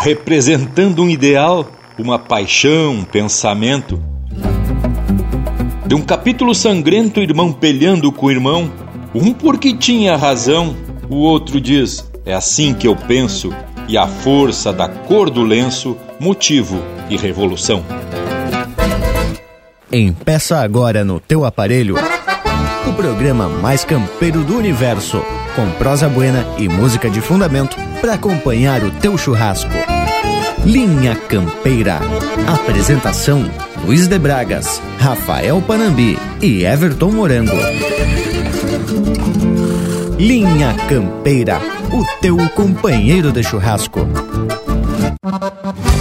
representando um ideal, uma paixão, um pensamento. De um capítulo sangrento, irmão pelhando com o irmão, um porque tinha razão, o outro diz: é assim que eu penso, e a força da cor do lenço, motivo e revolução. Empeça agora no teu aparelho o programa mais campeiro do universo, com prosa buena e música de fundamento para acompanhar o teu churrasco. Linha Campeira. Apresentação: Luiz de Bragas, Rafael Panambi e Everton Morango. Linha Campeira, o teu companheiro de churrasco.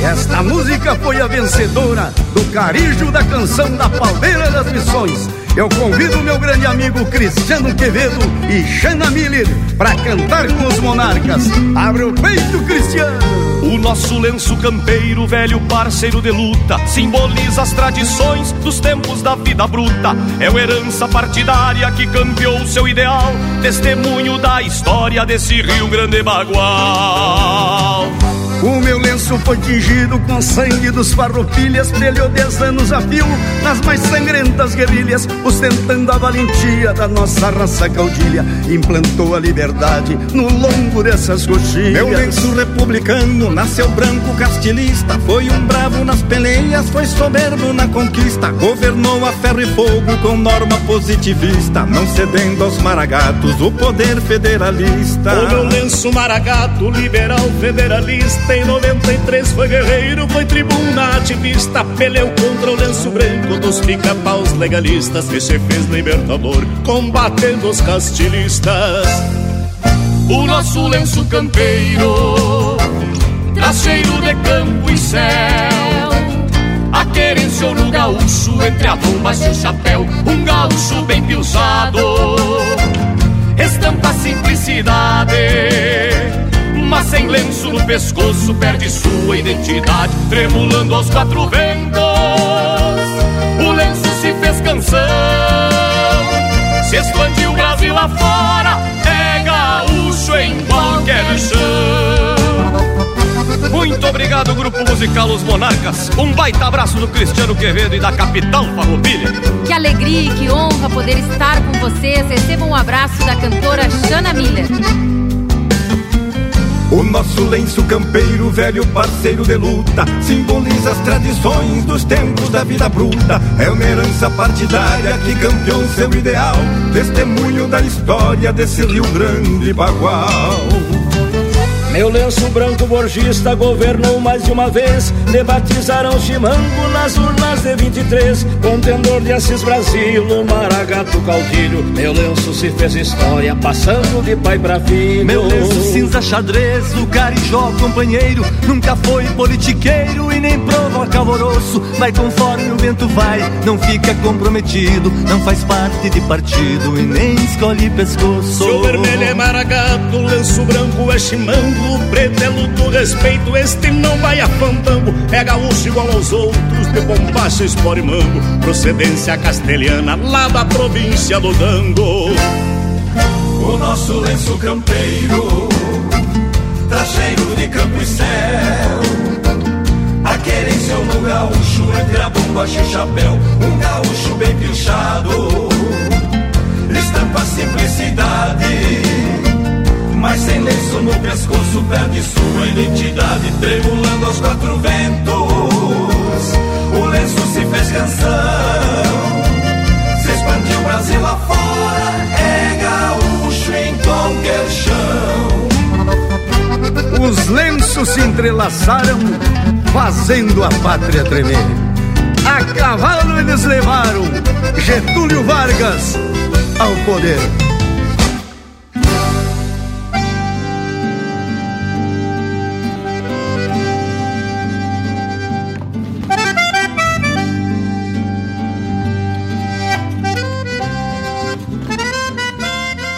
Esta música foi a vencedora do Carijo da Canção da Palmeira das Missões. Eu convido meu grande amigo Cristiano Quevedo e Xana Miller para cantar com os monarcas. Abre o peito, Cristiano! O nosso lenço campeiro, velho parceiro de luta, simboliza as tradições dos tempos da vida bruta. É uma herança partidária que campeou seu ideal, testemunho da história desse Rio Grande Bagual. O meu lenço foi tingido com sangue dos farroupilhas Brilhou dez anos a fio nas mais sangrentas guerrilhas Ostentando a valentia da nossa raça caudilha. Implantou a liberdade no longo dessas coxilhas. Meu lenço republicano nasceu branco castilista Foi um bravo nas peleias, foi soberbo na conquista. Governou a ferro e fogo com norma positivista Não cedendo aos maragatos o poder federalista. O meu lenço maragato, liberal federalista em 93 foi guerreiro, foi tribuna ativista Peleu contra o lenço branco dos pica-paus legalistas E se fez libertador, combatendo os castilistas. O nosso lenço campeiro Traz cheiro de campo e céu A querência no gaúcho Entre a bomba e o chapéu Um gaúcho bem pilchado Estampa simplicidade mas sem lenço no pescoço perde sua identidade, tremulando aos quatro ventos. O lenço se fez canção, se expandiu o Brasil lá fora, é gaúcho em qualquer chão. Muito obrigado, grupo musical Os Monarcas. Um baita abraço do Cristiano Quevedo e da Capitão Farroupilha. Que alegria e que honra poder estar com vocês. Recebam um abraço da cantora Shana Miller. O nosso lenço campeiro, velho parceiro de luta, simboliza as tradições dos tempos da vida bruta. É uma herança partidária que campeou seu ideal, testemunho da história desse Rio Grande Bagual. Meu lenço branco borgista governou mais de uma vez. Debatizaram Chimango nas urnas de 23 Contendor de Assis Brasil, Maragato Caudilho Meu lenço se fez história, passando de pai pra filho. Meu lenço cinza xadrez, o carijó companheiro. Nunca foi politiqueiro e nem provoca alvoroço Vai conforme o vento vai, não fica comprometido. Não faz parte de partido e nem escolhe pescoço. Se o vermelho é maragato, lenço branco é chimango o preto é luto, respeito, este não vai afambando É gaúcho igual aos outros, de bombacha, espora e mango. Procedência castelhana, lá da província do Dango. O nosso lenço campeiro Traz cheiro de campo e céu. A querência no gaúcho, entre a bombacha e o chapéu. Um gaúcho bem pilchado Estampa a simplicidade mas sem lenço no pescoço perde sua identidade, tremulando aos quatro ventos. O lenço se fez canção, se expandiu Brasil afora, é gaúcho em qualquer chão. Os lenços se entrelaçaram, fazendo a pátria tremer. A cavalo eles levaram Getúlio Vargas ao poder.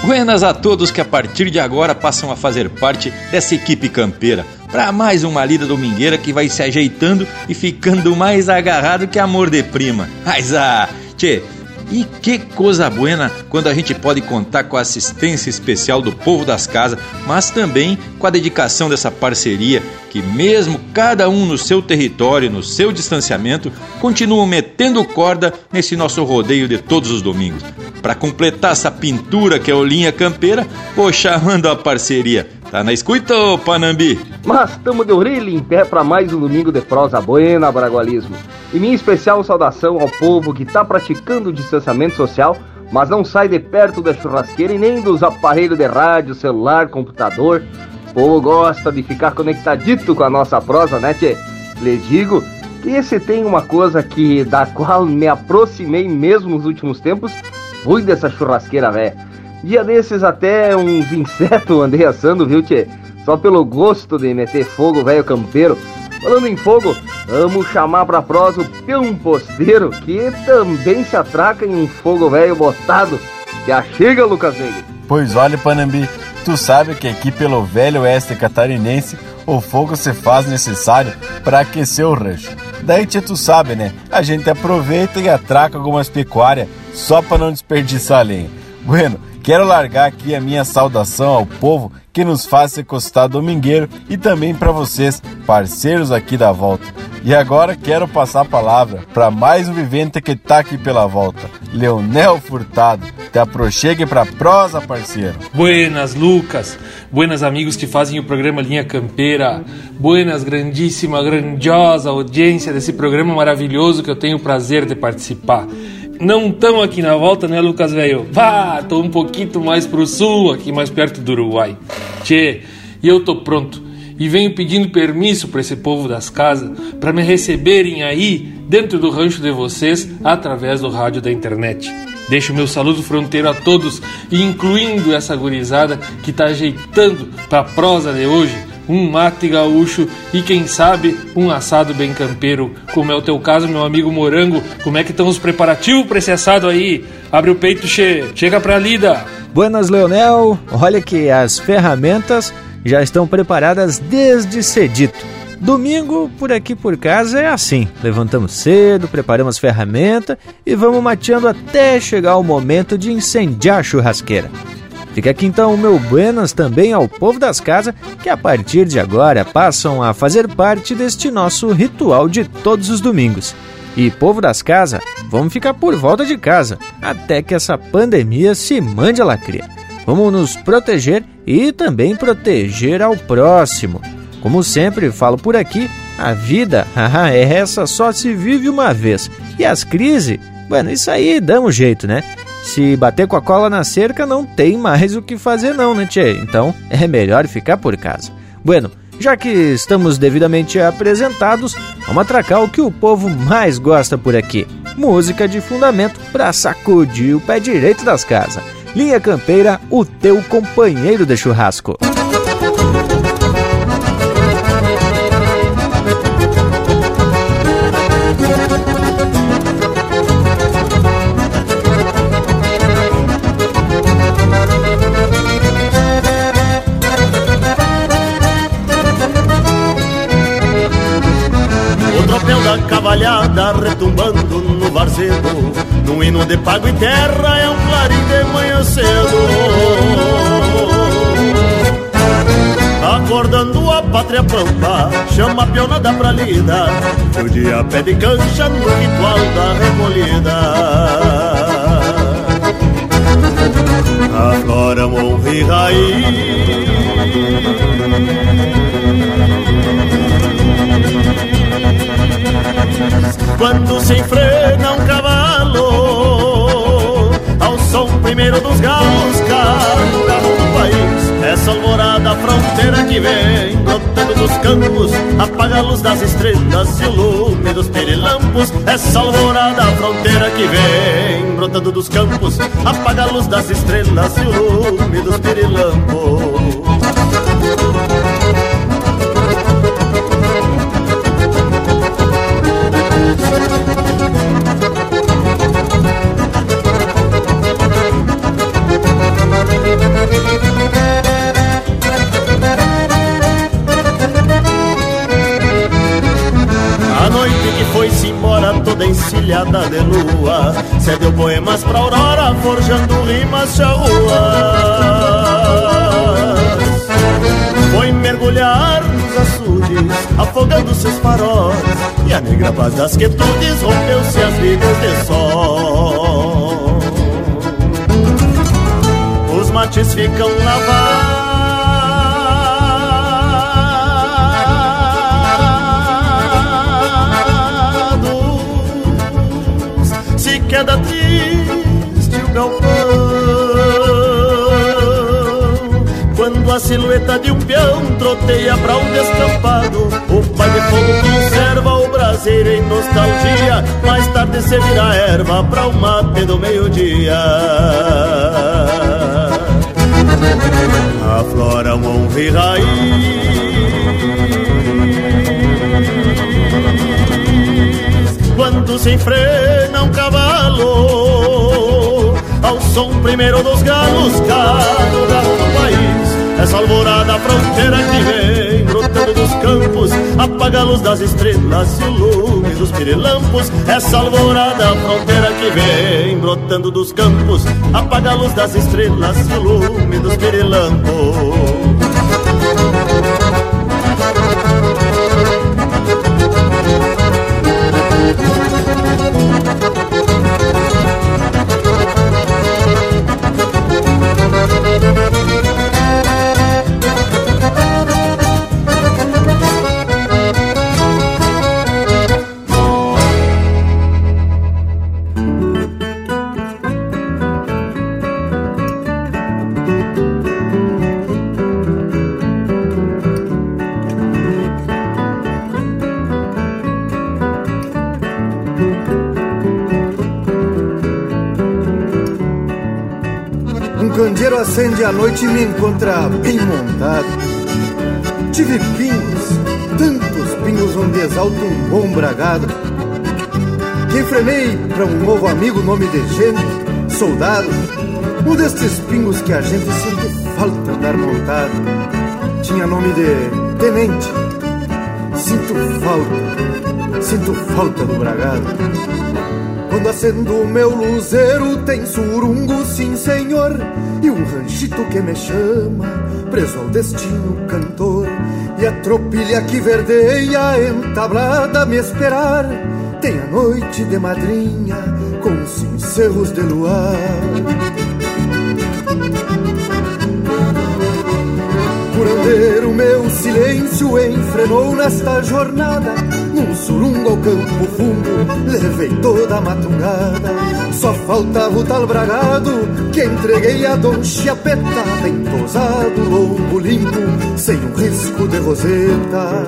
Buenas a todos que a partir de agora passam a fazer parte dessa equipe campeira para mais uma lida domingueira que vai se ajeitando e ficando mais agarrado que amor de prima. Mas ah, tchê, E que coisa buena quando a gente pode contar com a assistência especial do povo das casas, mas também com a dedicação dessa parceria que, mesmo cada um no seu território, no seu distanciamento, continuam metendo corda nesse nosso rodeio de todos os domingos. Para completar essa pintura que é o Linha Campeira, vou chamando a parceria. Tá na escuta, ô Panambi? Mas estamos de orelha em pé para mais um domingo de prosa buena, Bragualismo. E minha especial saudação ao povo que está praticando o distanciamento social, mas não sai de perto da churrasqueira e nem dos aparelhos de rádio, celular, computador. O povo gosta de ficar conectadito com a nossa prosa, né, tchê? Lhes digo que se tem uma coisa que da qual me aproximei mesmo nos últimos tempos, fui dessa churrasqueira velha. Dia desses até uns insetos andei assando, viu, tchê? Só pelo gosto de meter fogo, velho campeiro. Falando em fogo, vamos chamar pra prosa o peão posteiro, que também se atraca em um fogo velho botado. Já chega, Lucas Negro. Pois olha, Panambi, tu sabe que aqui pelo velho oeste catarinense o fogo se faz necessário para aquecer o rancho. Daí, tia, tu sabe, né? A gente aproveita e atraca algumas pecuárias só para não desperdiçar lenha. Bueno, quero largar aqui a minha saudação ao povo que nos faz se costar domingueiro e também para vocês, parceiros aqui da volta. E agora quero passar a palavra para mais um vivente que tá aqui pela volta, Leonel Furtado. Te aproxegue para prosa, parceiro. Buenas, Lucas. Buenas, amigos que fazem o programa Linha Campeira. Buenas, grandíssima, grandiosa audiência desse programa maravilhoso que eu tenho o prazer de participar não estão aqui na volta, né, Lucas velho? Vá, tô um pouquinho mais pro sul, aqui mais perto do Uruguai. Tchê, e eu tô pronto. E venho pedindo permisso para esse povo das casas para me receberem aí dentro do rancho de vocês através do rádio da internet. Deixo meu saludo fronteiro a todos, incluindo essa gurizada que tá ajeitando para a prosa de hoje um mate gaúcho e quem sabe um assado bem campeiro, como é o teu caso, meu amigo Morango. Como é que estão os preparativos para esse assado aí? Abre o peito, che. chega pra lida. Buenas, Leonel. Olha que as ferramentas já estão preparadas desde cedito. Domingo, por aqui por casa, é assim: levantamos cedo, preparamos as ferramentas e vamos mateando até chegar o momento de incendiar a churrasqueira. Fica aqui então o meu buenas também ao povo das casas que a partir de agora passam a fazer parte deste nosso ritual de todos os domingos. E povo das casas, vamos ficar por volta de casa até que essa pandemia se mande a lacria. Vamos nos proteger e também proteger ao próximo. Como sempre falo por aqui, a vida é essa só se vive uma vez. E as crises, bueno, isso aí dá um jeito, né? Se bater com a cola na cerca, não tem mais o que fazer não, né, tchê? Então, é melhor ficar por casa. Bueno, já que estamos devidamente apresentados, vamos atracar o que o povo mais gosta por aqui. Música de fundamento para sacudir o pé direito das casas. Linha Campeira, o teu companheiro de churrasco. A pampa, chama a pionada pra lida. O dia pede cancha no ritual da recolhida. Agora honra raiz. Quando se enfrena um cavalo Ao som primeiro dos galos um do país. Essa alvorada fronteira que vem dos campos Apaga a luz das estrelas e o lume dos perilampos. Essa alvorada fronteira que vem brotando dos campos Apaga a luz das estrelas e o lume dos perilampos madrugada encilhada de lua. Cedeu poemas pra aurora, forjando rimas charruas Foi mergulhar nos açudes, afogando seus faróis. E a negra paz das quietudes rompeu-se as vidas de sol. Os mates ficam lavados queda triste o galpão. Quando a silhueta de um peão troteia pra um descampado O pai de fogo conserva o braseiro em nostalgia. Mais tarde se vira erva pra o mate do meio-dia. Aflora um honra e raiz. Quando se enfrena um cavalo. Ao som primeiro dos galos, cada galo do país Essa alvorada fronteira que vem brotando dos campos Apaga a luz das estrelas e o lume dos pirilampos. Essa alvorada fronteira que vem brotando dos campos Apaga a luz das estrelas e o lume dos pirilampos acende a noite me encontra bem montado. Tive pingos, tantos pingos onde exalto um bom bragado. Que frenei para um novo amigo, nome de gente, soldado. Um destes pingos que a gente sente falta andar montado. Tinha nome de tenente. Sinto falta, sinto falta do bragado. Quando acendo meu luzeiro tem surungo, sim senhor E um ranchito que me chama, preso ao destino cantor. E a tropilha que verdeia entablada me esperar Tem a noite de madrinha com cincerros de luar. Curandeiro, meu silêncio enfrenou nesta jornada surungo ao campo fundo, levei toda a matungada Só faltava o tal bragado que entreguei a Dom Chiapetada Entosado, lombo limpo, sem um risco de roseta.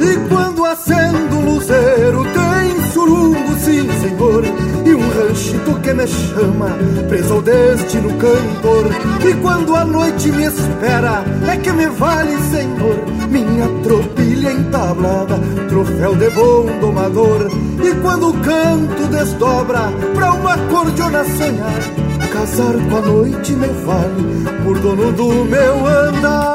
E quando acendo o luzeiro tem surungo, sim senhor E um ranchito que me chama, preso ao destino cantor. E quando a noite me espera, é que me vale, senhor Minha tropilha entablada, troféu de bom domador. E quando o canto desdobra pra uma cordiona sonhar Casar com a noite me vale por dono do meu andar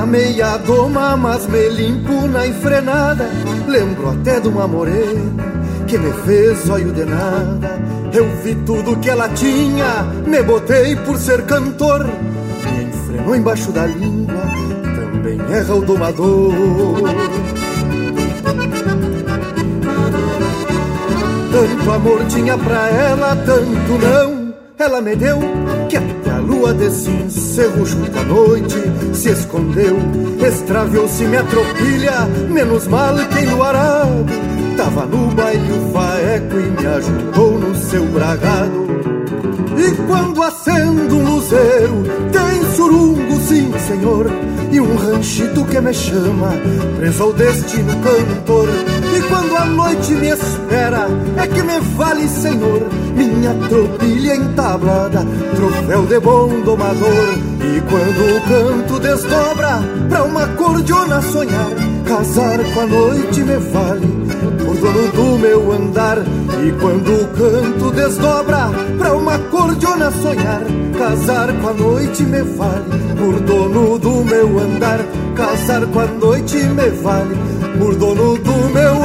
Muita meia doma, mas me limpo na enfrenada. Lembro até de uma morena que me fez olho de nada. Eu vi tudo que ela tinha, me botei por ser cantor. Me enfrenou embaixo da língua, também erra o domador. Tanto amor tinha pra ela, tanto não, ela me deu a lua desse encerro junto à noite se escondeu. Extraviou-se minha tropilha, menos mal que enluarado. Tava no baile o faeco e me ajudou no seu bragado. E quando acendo um luzeiro, tem surungo, sim senhor, e um ranchito que me chama, preso ao destino cantor. E quando a noite me espera, é que me vale, senhor, minha tropilha entablada, troféu de bom domador. E quando o canto desdobra pra uma cordiona sonhar, casar com a noite me vale, por dono do meu andar. E quando o canto desdobra pra uma cordiona sonhar, casar com a noite me vale, por dono do meu andar. Casar com a noite me vale, por dono do meu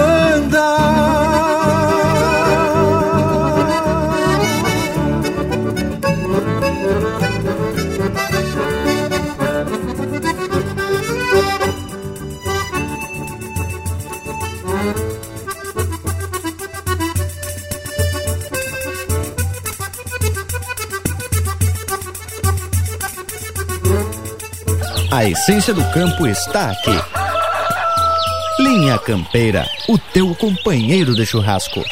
A essência do campo está aqui. Linha Campeira, o teu companheiro de churrasco.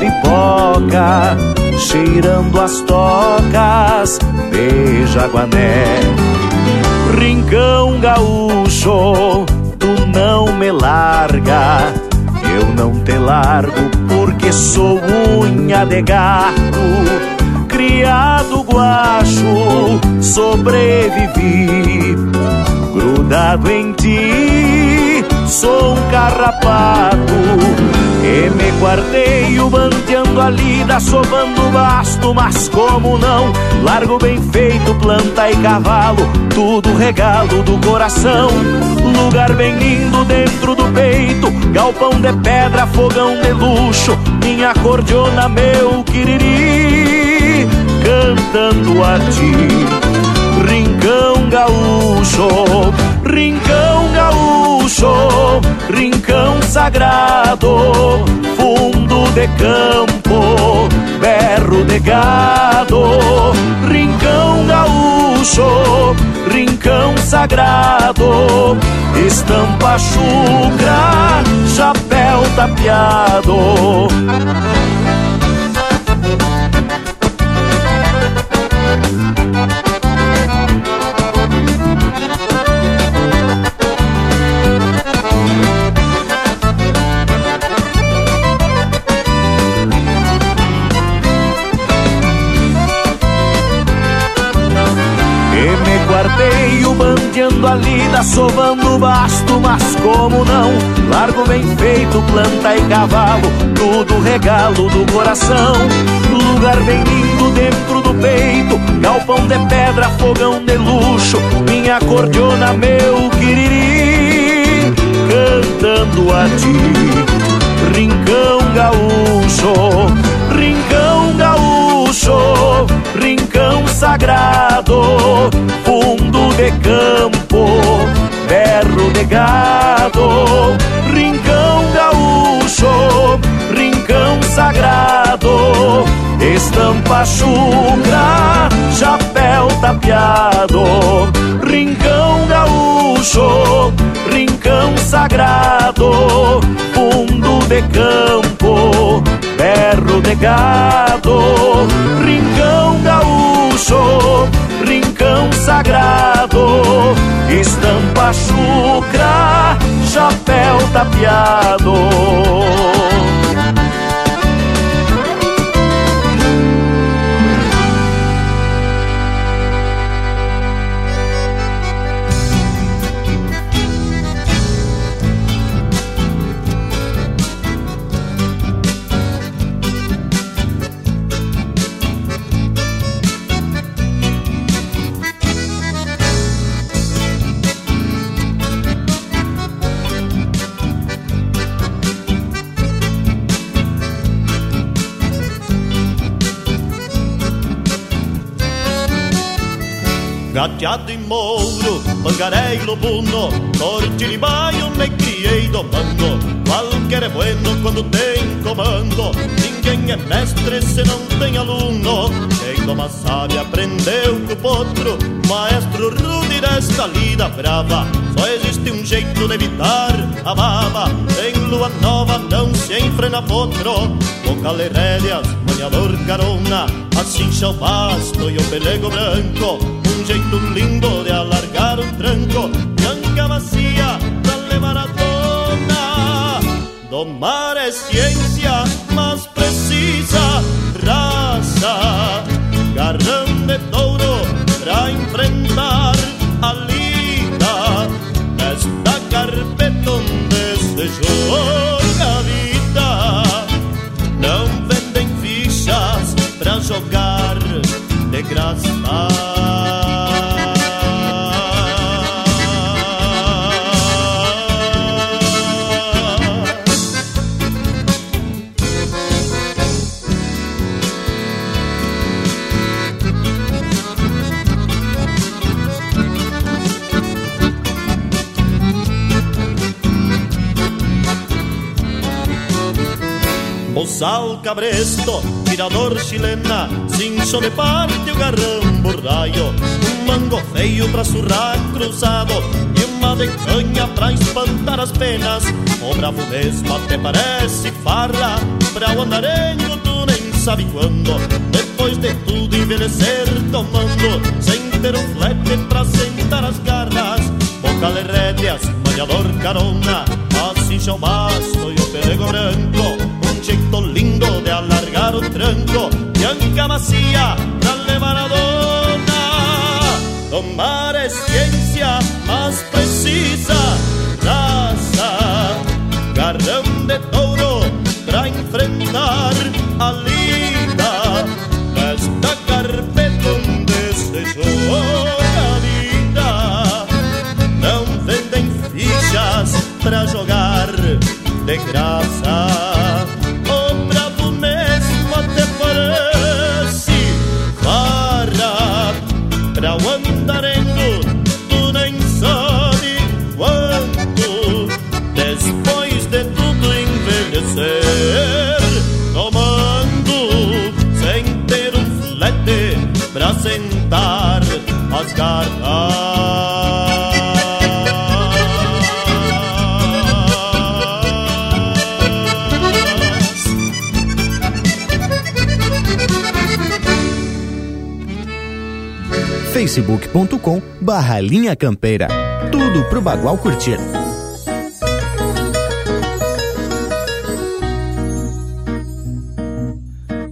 Pipoca Cheirando as tocas de Jaguané Rincão gaúcho, tu não me larga Eu não te largo porque sou unha de gato criado guacho, sobrevivi grudado em ti. Sou um carrapato e me guardei o banteando a lida, sovando basto, mas como não, largo bem feito, planta e cavalo, tudo regalo do coração. Lugar bem lindo dentro do peito, galpão de pedra, fogão de luxo, minha cordiona, meu quiriri cantando a ti. Rincão gaúcho, rincão gaúcho, rincão sagrado, fundo de campo, berro de gado. Rincão gaúcho, rincão sagrado, estampa chucra, chapéu tapeado. Guardei o bandeando a lida, sovando basto, mas como não? Largo bem feito, planta e cavalo, tudo regalo do coração. Lugar bem lindo dentro do peito, galpão de pedra, fogão de luxo, minha cordiona, meu quiriri, cantando a ti, rincão gaúcho, rincão gaúcho, sagrado, fundo de campo, berro de gado, rincão gaúcho, rincão sagrado, estampa chucra, chapéu tapeado, rincão gaúcho, rincão sagrado, fundo de campo, berro de gado, rincão gaúcho, rincão sagrado, estampa chucra, chapéu tapeado. Gateado e mouro, pangaré e lobuno, cortilibaio me criei domando. Qualquer é bueno quando tem comando, ninguém é mestre se não tem aluno. Quem doma sabe aprendeu com o potro, maestro rude desta lida brava. Só existe um jeito de evitar a baba, em lua nova não se enfrena potro. Bocal e rédeas, banhador carona, assim o pasto e o pelego branco Um jeito lindo de alargar um tranco. Bianca macia pra levar a dona Domar é ciência, mas precisa raça Garrão de touro pra enfrentar a lida Esta carpeta Bozal cabresto, tirador chilena, cincho de parte o garrão borraio, um mango feio pra surrar cruzado e uma de canha pra espantar as penas. O bravo mesmo até parece farra, pra o andarengo tu nem sabe quando. Depois de tudo envelhecer tomando, sem ter um flete pra sentar as garras. Bocal e rédeas, malhador carona, assim o facebook.com barra linha campeira. Tudo pro Bagual curtir.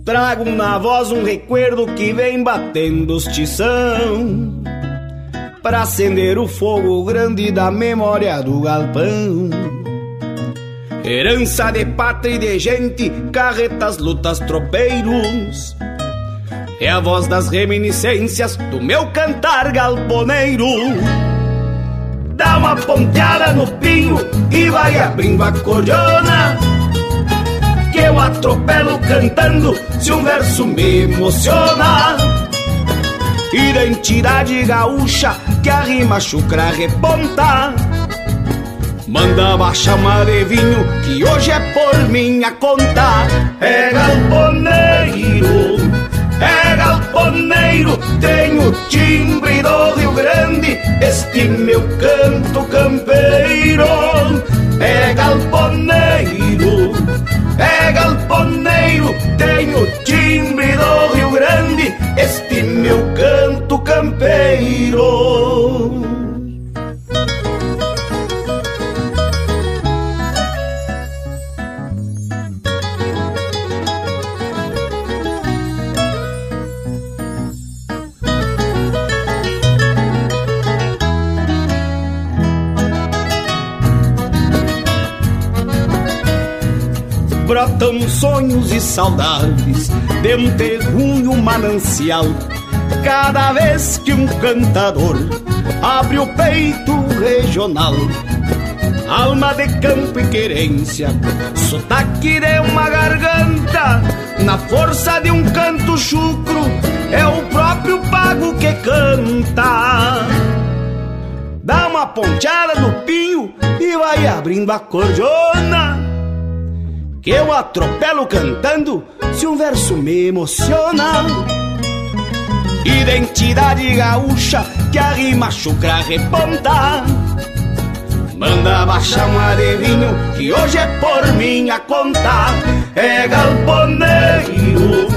Trago na voz um recuerdo que vem batendo os tição Pra acender o fogo grande da memória do galpão Herança de pátria e de gente, carretas, lutas, tropeiros é a voz das reminiscências do meu cantar galponeiro. Dá uma ponteada no pinho e vai abrindo a cordiona. Que eu atropelo cantando se um verso me emociona. Identidade gaúcha que a rima chucra reponta. Manda baixar uma de vinho que hoje é por minha conta. É galponeiro galponeiro, tenho timbre do Rio Grande, este meu canto campeiro. É galponeiro, é galponeiro, tenho timbre do Rio Grande, este meu canto campeiro. Brotam sonhos e saudades de um terruño manancial. Cada vez que um cantador abre o peito regional, alma de campo e querência, sotaque de uma garganta, na força de um canto chucro, é o próprio pago que canta. uma ponteada no pinho e vai abrindo a cordiona. Eu atropelo cantando se um verso me emociona. Identidade gaúcha que a rima chucra reponta. Manda baixar um arevinho que hoje é por minha conta. É galponeiro,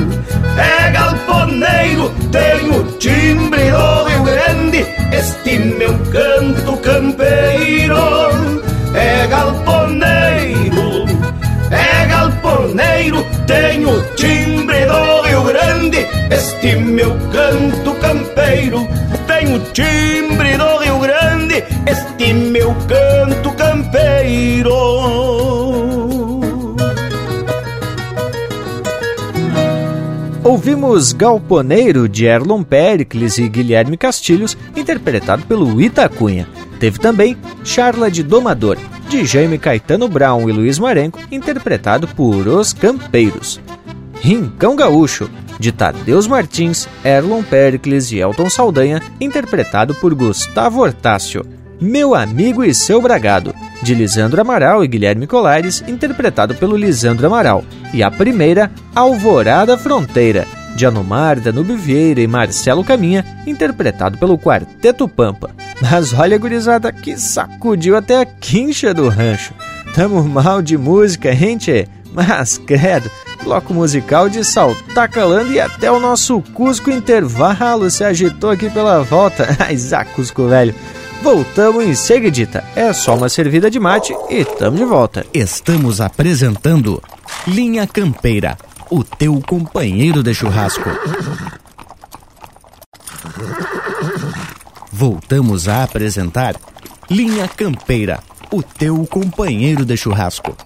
é galponeiro, tenho timbre do Rio Grande, este meu canto campeiro. Galponeiro, tenho timbre do Rio Grande, este meu canto campeiro. Tenho timbre do Rio Grande, este meu canto campeiro. Ouvimos Galponeiro de Erlon Pericles e Guilherme Castilhos, interpretado pelo Itacunha. Teve também Charla de Domador, de Jaime Caetano Brown e Luiz Marenco, interpretado por Os Campeiros. Rincão Gaúcho, de Tadeus Martins, Erlon Pericles e Elton Saldanha, interpretado por Gustavo Hortácio. Meu Amigo e Seu Bragado, de Lisandro Amaral e Guilherme Colares, interpretado pelo Lisandro Amaral. E a primeira, Alvorada Fronteira, de Anomar, Danube Vieira e Marcelo Caminha, interpretado pelo Quarteto Pampa. Mas olha, gurizada, que sacudiu até a quincha do rancho. Tamo mal de música, gente? Mas, credo, bloco musical de saltar calando e até o nosso Cusco Intervalo se agitou aqui pela volta. Ai, Zá, Cusco velho. Voltamos em seguidita. É só uma servida de mate e tamo de volta. Estamos apresentando Linha Campeira, o teu companheiro de churrasco. Voltamos a apresentar Linha Campeira, o teu companheiro de churrasco.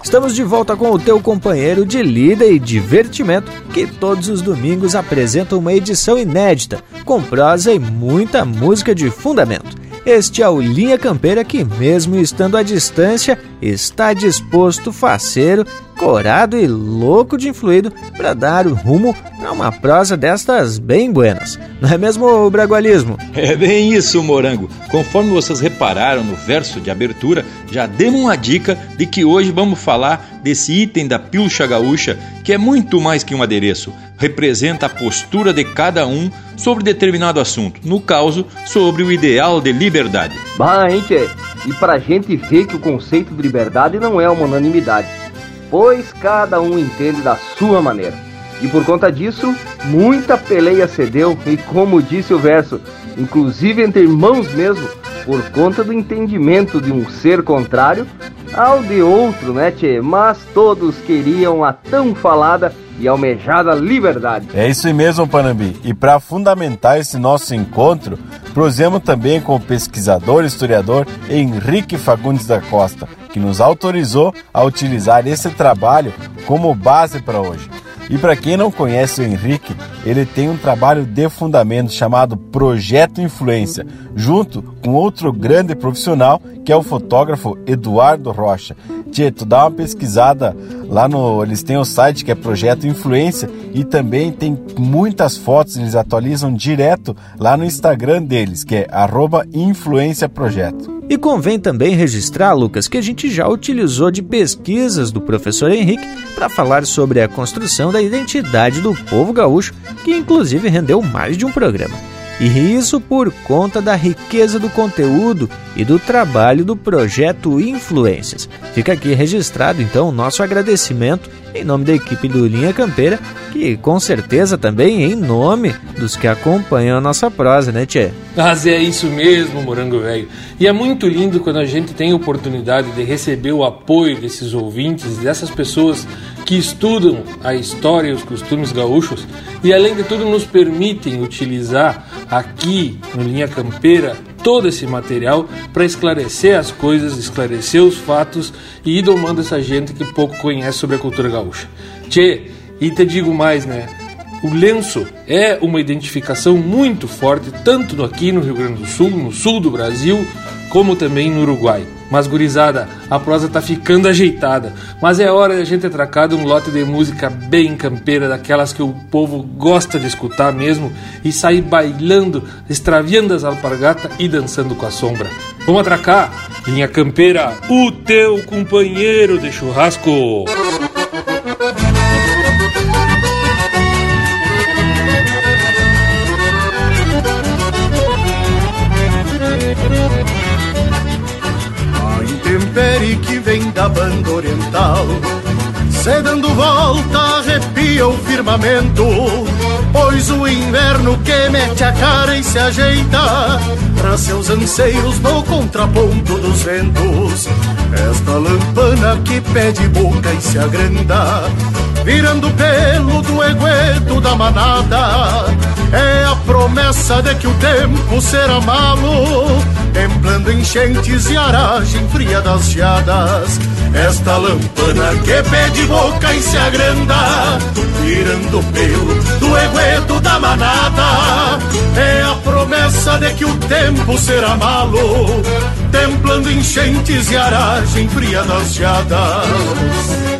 Estamos de volta com o teu companheiro de lida e divertimento, que todos os domingos apresenta uma edição inédita, com prosa e muita música de fundamento. Este é o Linha Campeira que, mesmo estando à distância, está disposto, faceiro, corado e louco de influído para dar o rumo a uma prosa destas bem buenas. Não é mesmo bragualismo? É bem isso, Morango. Conforme vocês repararam no verso de abertura, já demos uma dica de que hoje vamos falar desse item da pilcha gaúcha, que é muito mais que um adereço. Representa a postura de cada um sobre determinado assunto, no caso, sobre o ideal de liberdade. Bah, hein, tchê? E pra gente ver que o conceito de liberdade não é uma unanimidade, pois cada um entende da sua maneira. E por conta disso, muita peleia cedeu, e como disse o verso, inclusive entre irmãos mesmo, por conta do entendimento de um ser contrário ao de outro, né, tchê? Mas todos queriam a tão falada e almejada liberdade. É isso mesmo, Panambi. E para fundamentar esse nosso encontro, prosemos também com o pesquisador e historiador Henrique Fagundes da Costa, que nos autorizou a utilizar esse trabalho como base para hoje. E para quem não conhece o Henrique, ele tem um trabalho de fundamento chamado Projeto Influência, junto com outro grande profissional que é o fotógrafo Eduardo Rocha. Tchê, tu dá uma pesquisada lá no. Eles têm o site que é Projeto Influência e também tem muitas fotos, eles atualizam direto lá no Instagram deles, que é influenciaprojeto. E convém também registrar, Lucas, que a gente já utilizou de pesquisas do professor Henrique para falar sobre a construção da identidade do povo gaúcho, que inclusive rendeu mais de um programa. E isso por conta da riqueza do conteúdo e do trabalho do projeto Influências. Fica aqui registrado então o nosso agradecimento em nome da equipe do Linha Campeira, que com certeza também em nome dos que acompanham a nossa prosa, né, Tchê? Mas é isso mesmo, Morango Velho. E é muito lindo quando a gente tem a oportunidade de receber o apoio desses ouvintes, dessas pessoas que estudam a história e os costumes gaúchos e, além de tudo, nos permitem utilizar aqui no Linha Campeira todo esse material para esclarecer as coisas, esclarecer os fatos e ir domando essa gente que pouco conhece sobre a cultura gaúcha. Tchê, e te digo mais, né? O lenço é uma identificação muito forte, tanto aqui no Rio Grande do Sul, no sul do Brasil, como também no Uruguai. Mas gurizada, a prosa tá ficando ajeitada. Mas é hora de a gente atracar de um lote de música bem campeira, daquelas que o povo gosta de escutar mesmo, e sair bailando, extraviando as alpargatas e dançando com a sombra. Vamos atracar? Linha Campeira, o teu companheiro de churrasco. Banda oriental. Se dando volta arrepia o firmamento Pois o inverno que mete a cara e se ajeita Pra seus anseios no contraponto dos ventos. Esta lampana que pede boca e se agranda Virando pelo do egueto da manada É a promessa de que o tempo será malo Templando enchentes e aragem fria das geadas. Esta lampana que pede boca e se agranda Virando pelo do egueto da manada. É a promessa de que o tempo será malo Templando enchentes e aragem fria das geadas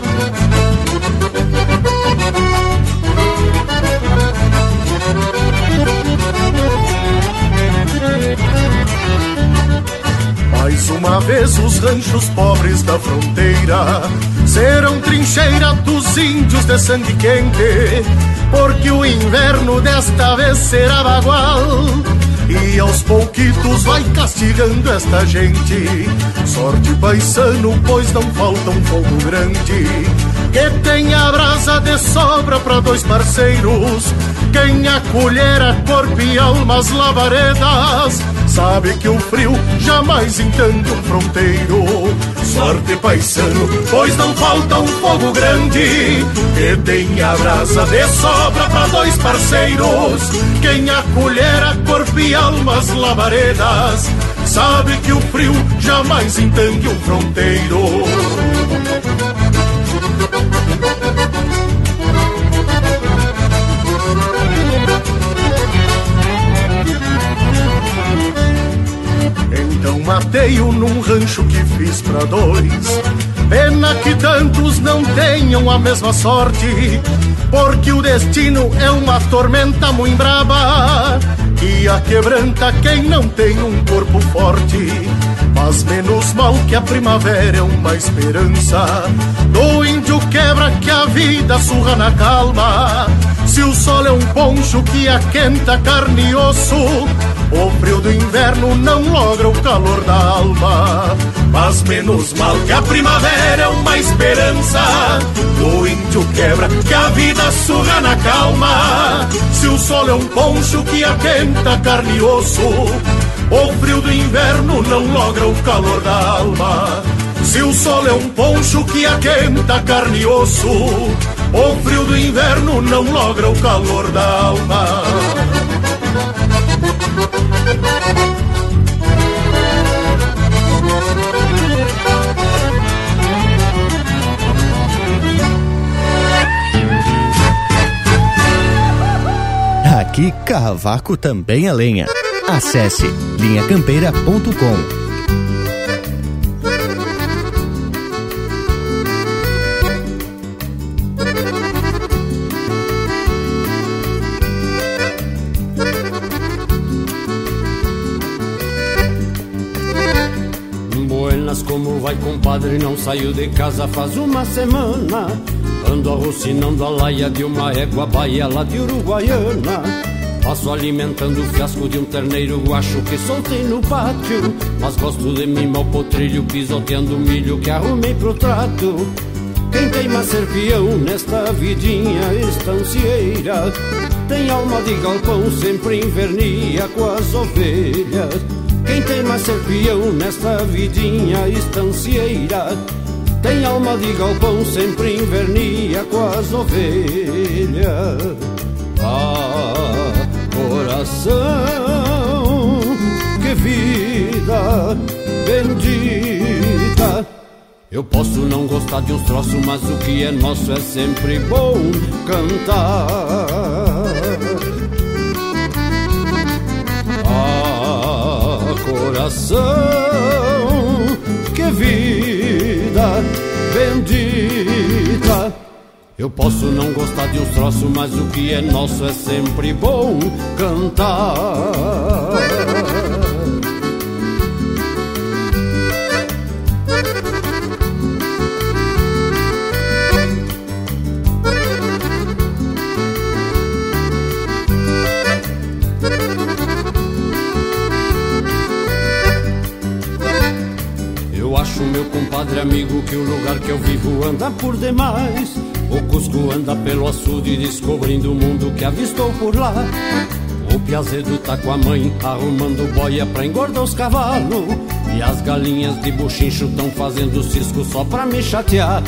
Mais uma vez os ranchos pobres da fronteira serão trincheira dos índios de sangue quente, porque o inverno desta vez será bagual. E aos pouquitos vai castigando esta gente. Sorte paisano, pois não falta um fogo grande. Que tenha brasa de sobra para dois parceiros. Quem acolher corpo e almas labaredas Sabe que o frio jamais entende um fronteiro. Sorte paisano, pois não falta um fogo grande Que tenha brasa de sobra para dois parceiros. Quem acolher corpo e almas labaredas Sabe que o frio jamais entende um fronteiro Então matei-o num rancho que fiz pra dois. Pena que tantos não tenham a mesma sorte, porque o destino é uma tormenta muito braba e a quebranta quem não tem um corpo forte. Mas menos mal que a primavera é uma esperança do índio quebra que a vida surra na calma. Se o sol é um poncho que aquenta carne e osso, o frio do inverno não logra o calor da alma. Mas menos mal que a primavera é uma esperança do índio quebra que a vida surra na calma. Se o sol é um poncho que aquenta carne e osso, o frio do inverno não logra o calor da alma. Se o sol é um poncho que aquenta carne e osso, o frio do inverno não logra o calor da alma. Aqui, Cavaco também é lenha. Acesse linhacampeira.com. compadre? Não saiu de casa faz uma semana. Ando arrocinando a laia de uma égua baia de Uruguaiana. Passo alimentando o fiasco de um terneiro guacho que soltei no pátio. Mas gosto de mimar o potrilho pisoteando o milho que arrumei pro trato. Quem teima ser peão nesta vidinha estancieira Tem alma de galpão, sempre invernia com as ovelhas Quem teima ser peão nesta vidinha estancieira? Tem alma de galpão, sempre invernia com as ovelhas. Ah, coração, que vida bendita. Eu posso não gostar de uns troços, mas o que é nosso é sempre bom cantar. Coração, que vida bendita. Eu posso não gostar de uns troços, mas o que é nosso é sempre bom cantar. Amigo, que o lugar que eu vivo anda por demais. O Cusco anda pelo açude descobrindo o mundo que avistou por lá. O Piazedo tá com a mãe arrumando boia pra engordar os cavalos. E as galinhas de buchincho tão fazendo cisco só pra me chatear.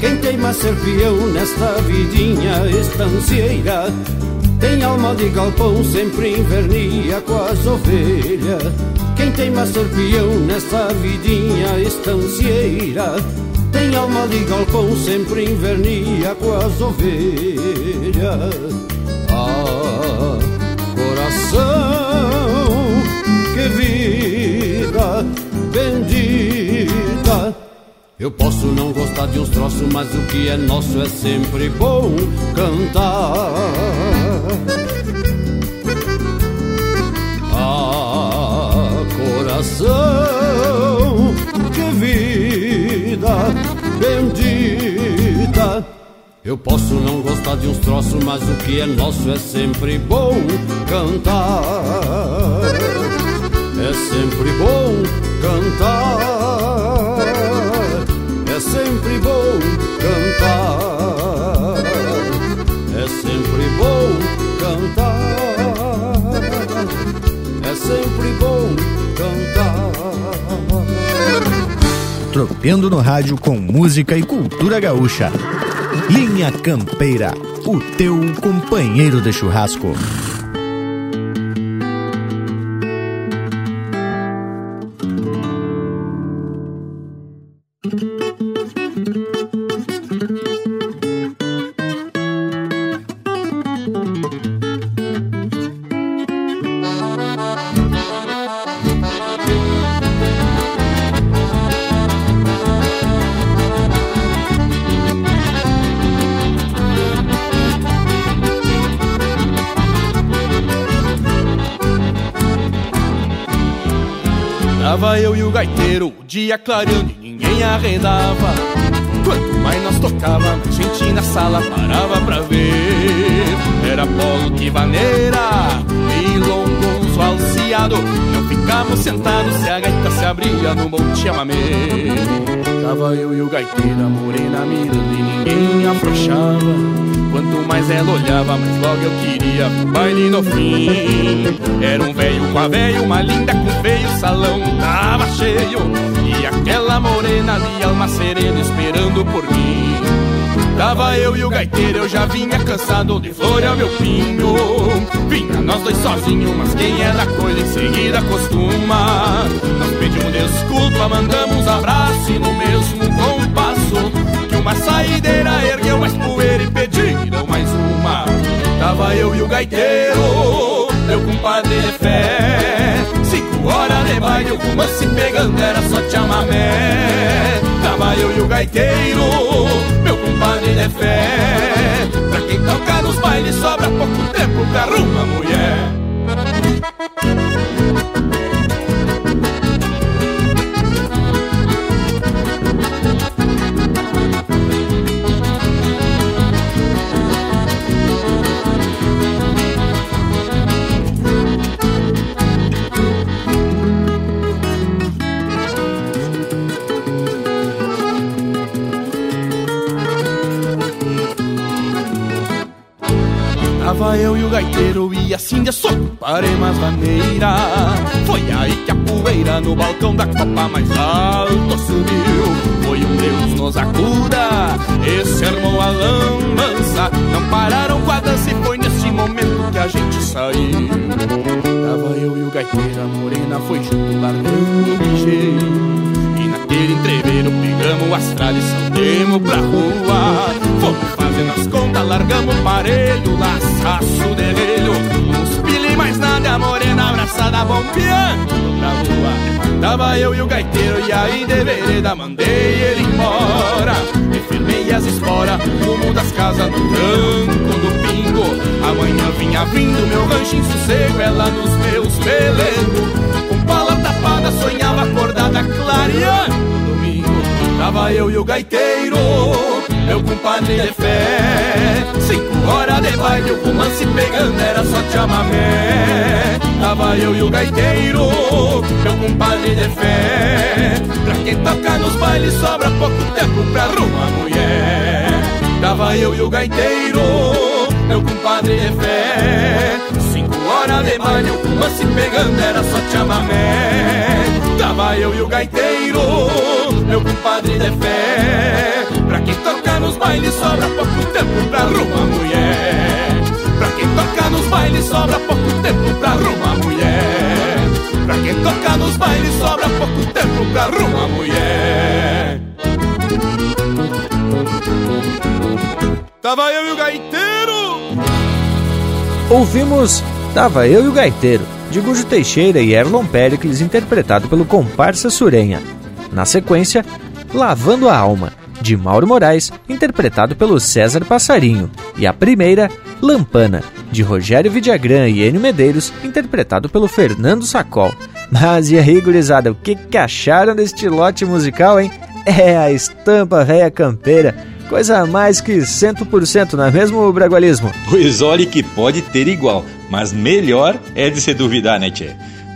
Quem tem mais ser peão nesta vidinha estancieira Tem alma de galpão, sempre invernia com as ovelhas Quem tem mais peão nesta vidinha estancieira Tem alma de galpão, sempre invernia com as ovelhas Ah, coração, que vida bendita eu posso não gostar de uns troços, mas o que é nosso é sempre bom cantar. Coração, que vida bendita. Eu posso não gostar de uns troços, mas o que é nosso é sempre bom cantar. É sempre bom cantar. É sempre bom cantar. É sempre bom cantar. É sempre Tropeando no rádio com música e cultura gaúcha. Linha Campeira, o teu companheiro de churrasco. Dia clareando e ninguém arrendava. Quanto mais nós tocava, mais gente na sala parava pra ver. Era polo que vaneira e longonzo alciado. Não ficamos sentados se a gaita se abria no monte amamê. Tava eu e o gaiteiro, a morena mirando e ninguém afrouxava. Quanto mais ela olhava, mais logo eu queria baile no fim. Era um velho com a velha, uma linda com feio, salão tava cheio. E aquela morena ali, alma serena, esperando por mim. Tava eu e o gaiteiro, eu já vinha cansado de florear meu pinho. Vinha nós dois sozinhos, mas quem é da coisa em seguida costuma. Nós pedimos desculpa, mandamos abraço e no mesmo compasso. Uma saideira ergueu mais poeira e pediram mais uma. Tava eu e o gaiteiro, meu compadre de fé. Cinco horas de baile, o romance pegando era só chamamé. Tava eu e o gaiteiro, meu compadre de fé. Pra quem toca nos bailes sobra pouco tempo pra arruma mulher. Eu e o gaiteiro e assim de soco parei mais maneira Foi aí que a poeira no balcão da copa mais alto subiu. Foi um Deus nos acuda, esse armou a lambança Não pararam com a dança e foi nesse momento que a gente saiu. Tava eu e o gaiteiro, a morena foi junto largando ligeiro e naquele entreveiro pegamos as tradição, demos pra rua. Fomos fazendo as contas, largamos o parelho, laçaço de relho Uns pili mais nada, a morena abraçada bombeando pra rua. Tava eu e o gaiteiro e aí de vereda mandei ele embora. E firmei as esporas, rumo das casas no tranco do pingo. Amanhã vinha vindo meu rancho em sossego, ela nos meus pelegos. Com pala tapada, sonhava acordada, clareando no domingo. Tava eu e o gaiteiro meu compadre de fé. Cinco horas de baile, o romance pegando, era só chamamé. Tava eu e o gaiteiro, meu compadre de fé. Pra quem toca nos bailes, sobra pouco tempo pra arrumar mulher. Tava eu e o gaiteiro, meu compadre de fé. Cinco horas de baile, o romance pegando, era só chamamé. Tava eu e o gaiteiro, meu compadre de fé. Pra quem toca nos bailes sobra pouco tempo pra arrumar mulher. Pra quem toca nos bailes sobra pouco tempo pra arrumar mulher. Pra quem toca nos bailes sobra pouco tempo pra arrumar mulher. Tava eu e o gaiteiro. Ouvimos Tava Eu e o Gaiteiro, de Gujo Teixeira e Erlon Pericles, interpretado pelo comparsa Surenha. Na sequência, Lavando a Alma, de Mauro Moraes, interpretado pelo César Passarinho. E a primeira, Lampana, de Rogério Vidagrã e Enio Medeiros, interpretado pelo Fernando Sacol. Mas e aí, gurizada, o que, que acharam deste lote musical, hein? É a estampa véia campeira Coisa mais que 100%, não é mesmo, Bragualismo? Pois olhe que pode ter igual, mas melhor é de se duvidar, né, tchê?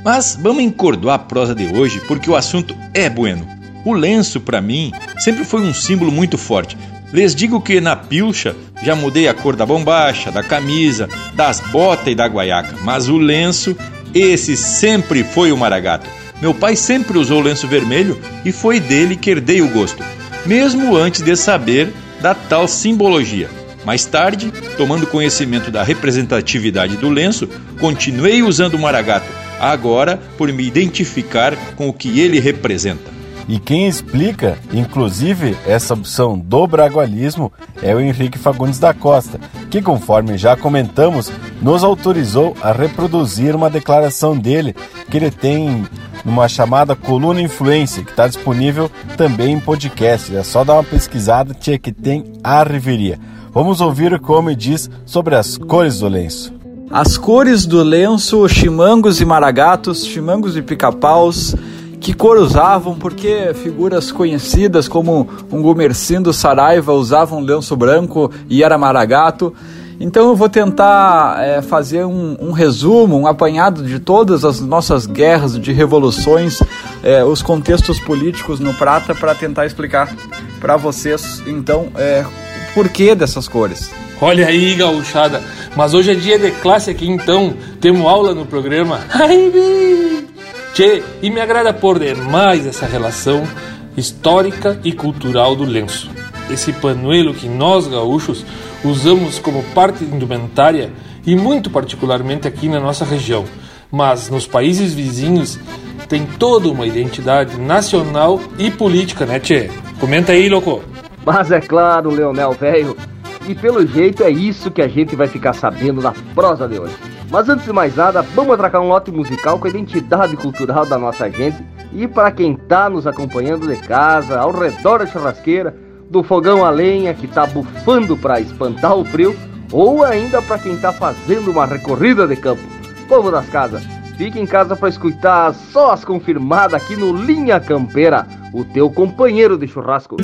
Mas vamos encordoar a prosa de hoje porque o assunto é bueno. O lenço, para mim, sempre foi um símbolo muito forte. Lhes digo que na pilcha já mudei a cor da bombacha, da camisa, das botas e da guaiaca, mas o lenço, esse sempre foi o maragato. Meu pai sempre usou o lenço vermelho e foi dele que herdei o gosto mesmo antes de saber da tal simbologia. Mais tarde, tomando conhecimento da representatividade do lenço, continuei usando o maragato, agora por me identificar com o que ele representa. E quem explica, inclusive, essa opção do bragualismo é o Henrique Fagundes da Costa, que, conforme já comentamos, nos autorizou a reproduzir uma declaração dele que ele tem numa chamada Coluna Influência, que está disponível também em podcast. É só dar uma pesquisada, tia, que tem a reveria. Vamos ouvir o que o homem diz sobre as cores do lenço. As cores do lenço, chimangos e maragatos, chimangos e pica-paus, que cor usavam, porque figuras conhecidas como um Gumercindo Saraiva usavam lenço branco e era maragato. Então eu vou tentar é, fazer um, um, resumo, um apanhado de todas as nossas guerras, de revoluções, é, os contextos políticos no Prata para tentar explicar para vocês, então, é, o porquê dessas cores. Olha aí, gauchada, mas hoje é dia de classe aqui, então temos aula no programa. Ai, Tchê, e me agrada por demais essa relação histórica e cultural do lenço. Esse panuelo que nós gaúchos usamos como parte indumentária e muito particularmente aqui na nossa região, mas nos países vizinhos tem toda uma identidade nacional e política, né, Tchê? Comenta aí, louco. Mas é claro, Leonel, velho. E pelo jeito é isso que a gente vai ficar sabendo na prosa de hoje. Mas antes de mais nada, vamos atracar um lote musical com a identidade cultural da nossa gente. E para quem tá nos acompanhando de casa, ao redor da churrasqueira, do fogão a lenha que tá bufando para espantar o frio, ou ainda para quem tá fazendo uma recorrida de campo. Povo das casas, fique em casa para escutar só as confirmadas aqui no Linha Campeira, o teu companheiro de churrasco.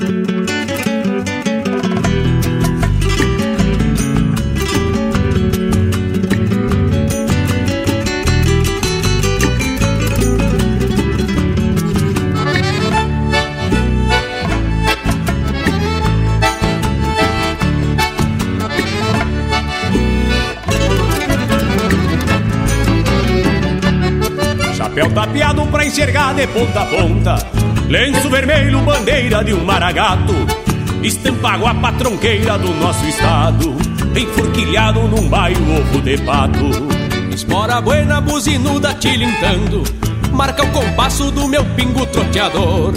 Enxergar de ponta a ponta. Lenço vermelho, bandeira de um maragato. Estampa guapa tronqueira do nosso estado. Enforquilhado num bairro ovo de pato. Espora buena, buzinuda tilintando. Marca o compasso do meu pingo troteador.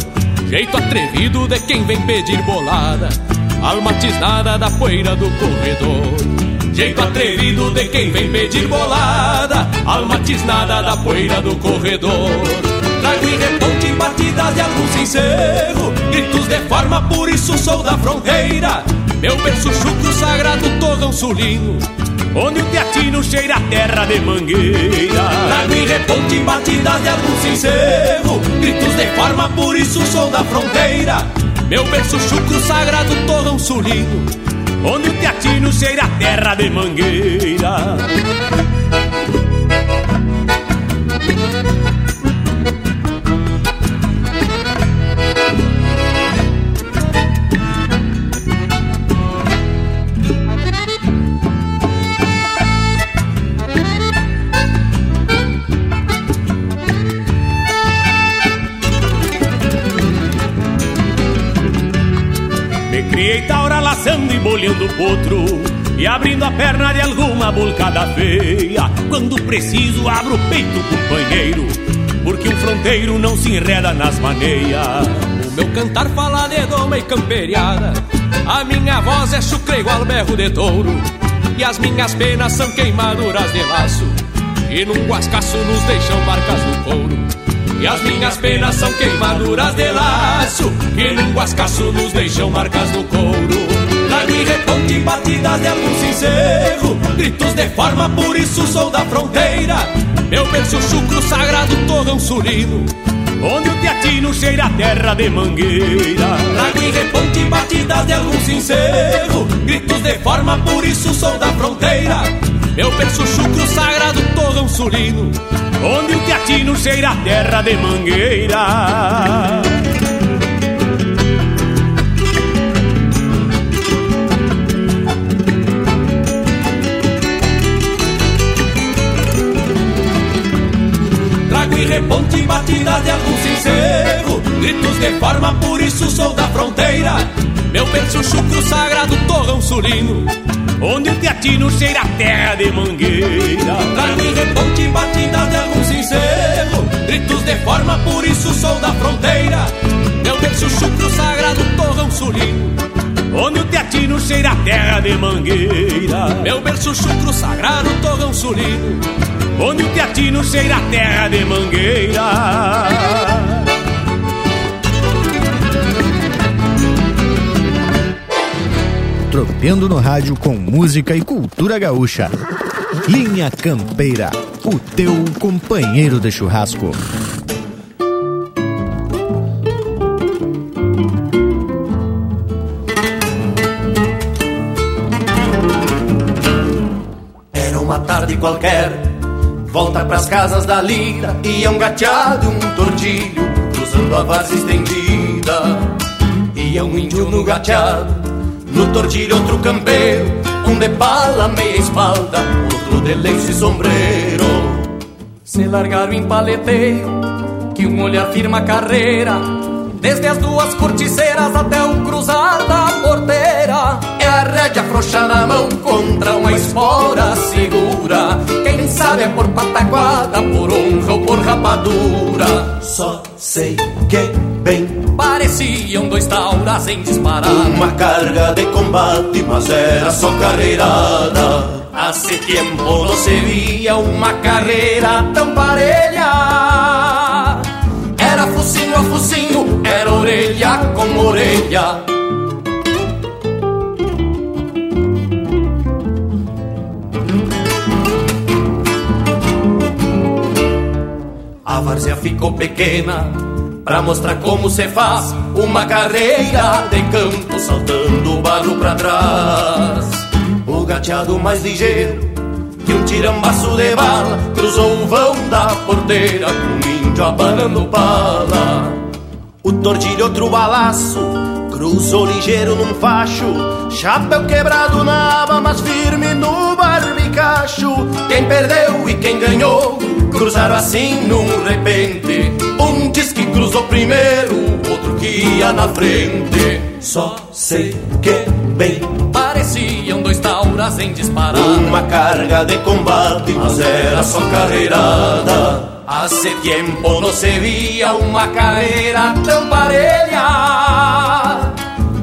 Jeito atrevido de quem vem pedir bolada. Alma tisnada da poeira do corredor. Jeito atrevido de quem vem pedir bolada. Alma tisnada da poeira do corredor Trago em reponte batidas de algum sincero Gritos de forma, por isso sou da fronteira. Meu berço chucro sagrado torrão sulino Onde o teatino cheira a terra de mangueira. Trago em reponte batidas de algum sincero Gritos de forma, por isso sou da fronteira. Meu berço chucro sagrado torrão sulino onde o teatino cheira a terra de mangueira. Criei taura laçando e bolhando o potro E abrindo a perna de alguma bulcada feia. Quando preciso abro o peito, companheiro Porque um fronteiro não se enreda nas maneias. O meu cantar fala de doma e camperiada. A minha voz é chucre igual berro de touro. E as minhas penas são queimaduras de laço. E num guascaço nos deixam marcas no couro e as minhas penas são queimaduras de laço Que num guascaço nos deixam marcas no couro. Trago e reponte batidas de algum sincero Gritos de forma, por isso sou da fronteira. Meu berço chucro sagrado torrão sulino Onde o teatino cheira a terra de mangueira. Trago e reponte batidas de algum sincero Gritos de forma, por isso sou da fronteira. Meu berço chucro sagrado torrão sulino onde o teatino cheira a terra de mangueira. Trago e reponte batidas de algum sincero, gritos de forma, por isso sou da fronteira. Meu berço chucro sagrado torrão sulino Onde o teatino cheira a terra de mangueira. Trago em reponte batidas de algum sincero Gritos de forma, por isso sou da fronteira. Meu berço chucro sagrado torrão sulino Onde o teatino cheira a terra de mangueira. Meu berço chucro sagrado torrão sulino Onde o teatino cheira a terra de mangueira Tropeando no rádio com música e cultura gaúcha. Linha Campeira, o teu companheiro de churrasco. Era uma tarde qualquer, volta pras casas da lira, ia um gateado um tordilho, cruzando a vaza estendida. Ia um índio no gateado no tordilho outro campeiro, um de bala, meia espalda, outro de lenço e sombreiro. Se largaram em paleteio, que um olhar firma a carreira, desde as duas corticeiras até o cruzar da porteira. É a rédea frouxa na mão contra uma espora segura. Quem sabe é por pataguada, por honra ou por rapadura. Só sei que bem Pareciam dois tauras em disparar Uma carga de combate, mas era só carreirada. Hace tempo não se via uma carreira tão parelha Era focinho a focinho, era orelha com orelha A várzea ficou pequena Pra mostrar como se faz uma carreira de campo saltando o barro pra trás. O gateado mais ligeiro que um tirambaço de bala cruzou o vão da porteira com um índio abanando pala. O tordilho outro balaço cruzou ligeiro num facho, chapéu quebrado na aba, mas firme no barbicacho. Quem perdeu e quem ganhou cruzaram assim num repente. Um diz que cruzou primeiro, outro que ia na frente. Só sei que bem pareciam dois tauras em disparar. Uma carga de combate, mas era só carreirada. Hace tempo não se via uma carreira tão parelha.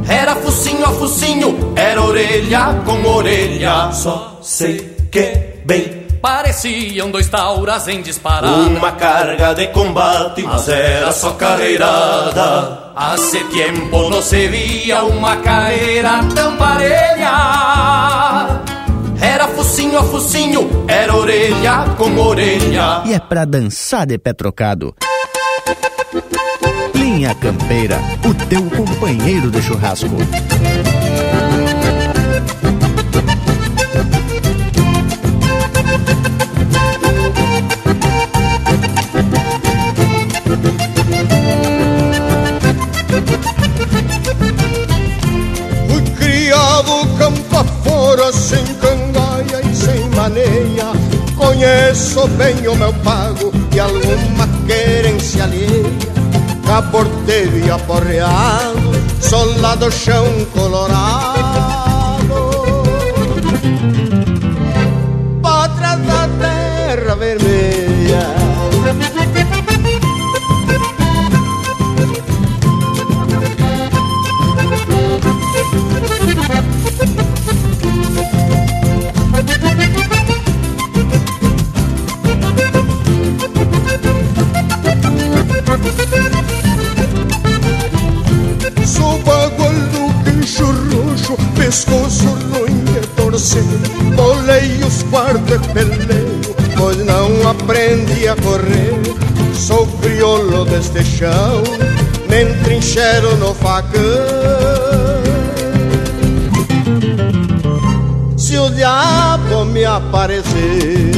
Era focinho a focinho, era orelha com orelha. Só sei que bem. Pareciam dois tauras em disparada. Uma carga de combate, mas era só carreirada. Hace tempo não se via uma carreira tão parelha. Era focinho a focinho, era orelha com orelha. E é pra dançar de pé trocado. Linha Campeira, o teu companheiro de churrasco. Conheço bem o meu pago e alguma querência alheia. Caporteiro e aporreado, solado chão colorado. Pátria da terra vermelha. Pescoço ruim de torcer. Bolei os quartos peleio, pois não aprendi a correr. Sou crioulo deste chão, me entrincheiro no facão. Se o diabo me aparecer.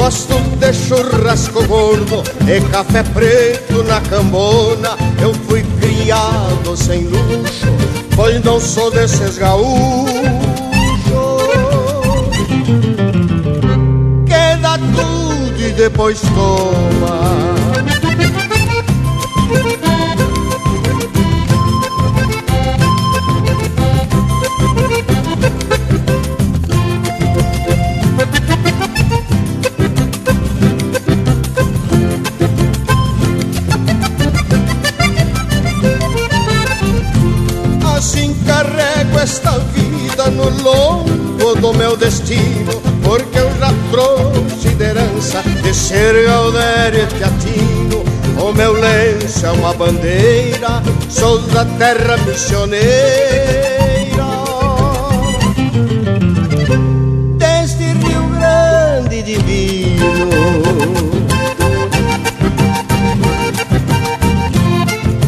Gosto de churrasco gordo e café preto na cambona. Eu fui criado sem luxo, pois não sou desses gaúchos. Que dá tudo e depois toma. Herança de ser gaudério e teatino. O meu lenço é uma bandeira, sou da terra missioneira. Deste Rio Grande divino.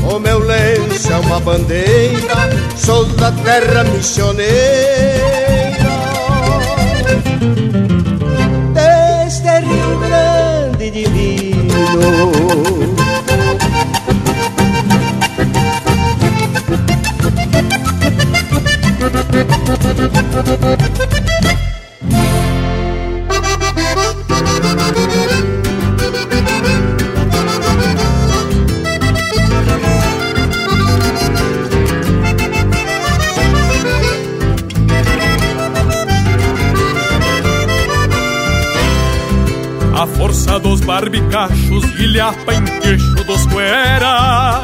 O meu lenço é uma bandeira, sou da terra missioneira. Divino. Barbicachos ilhapa em queixo dos cueras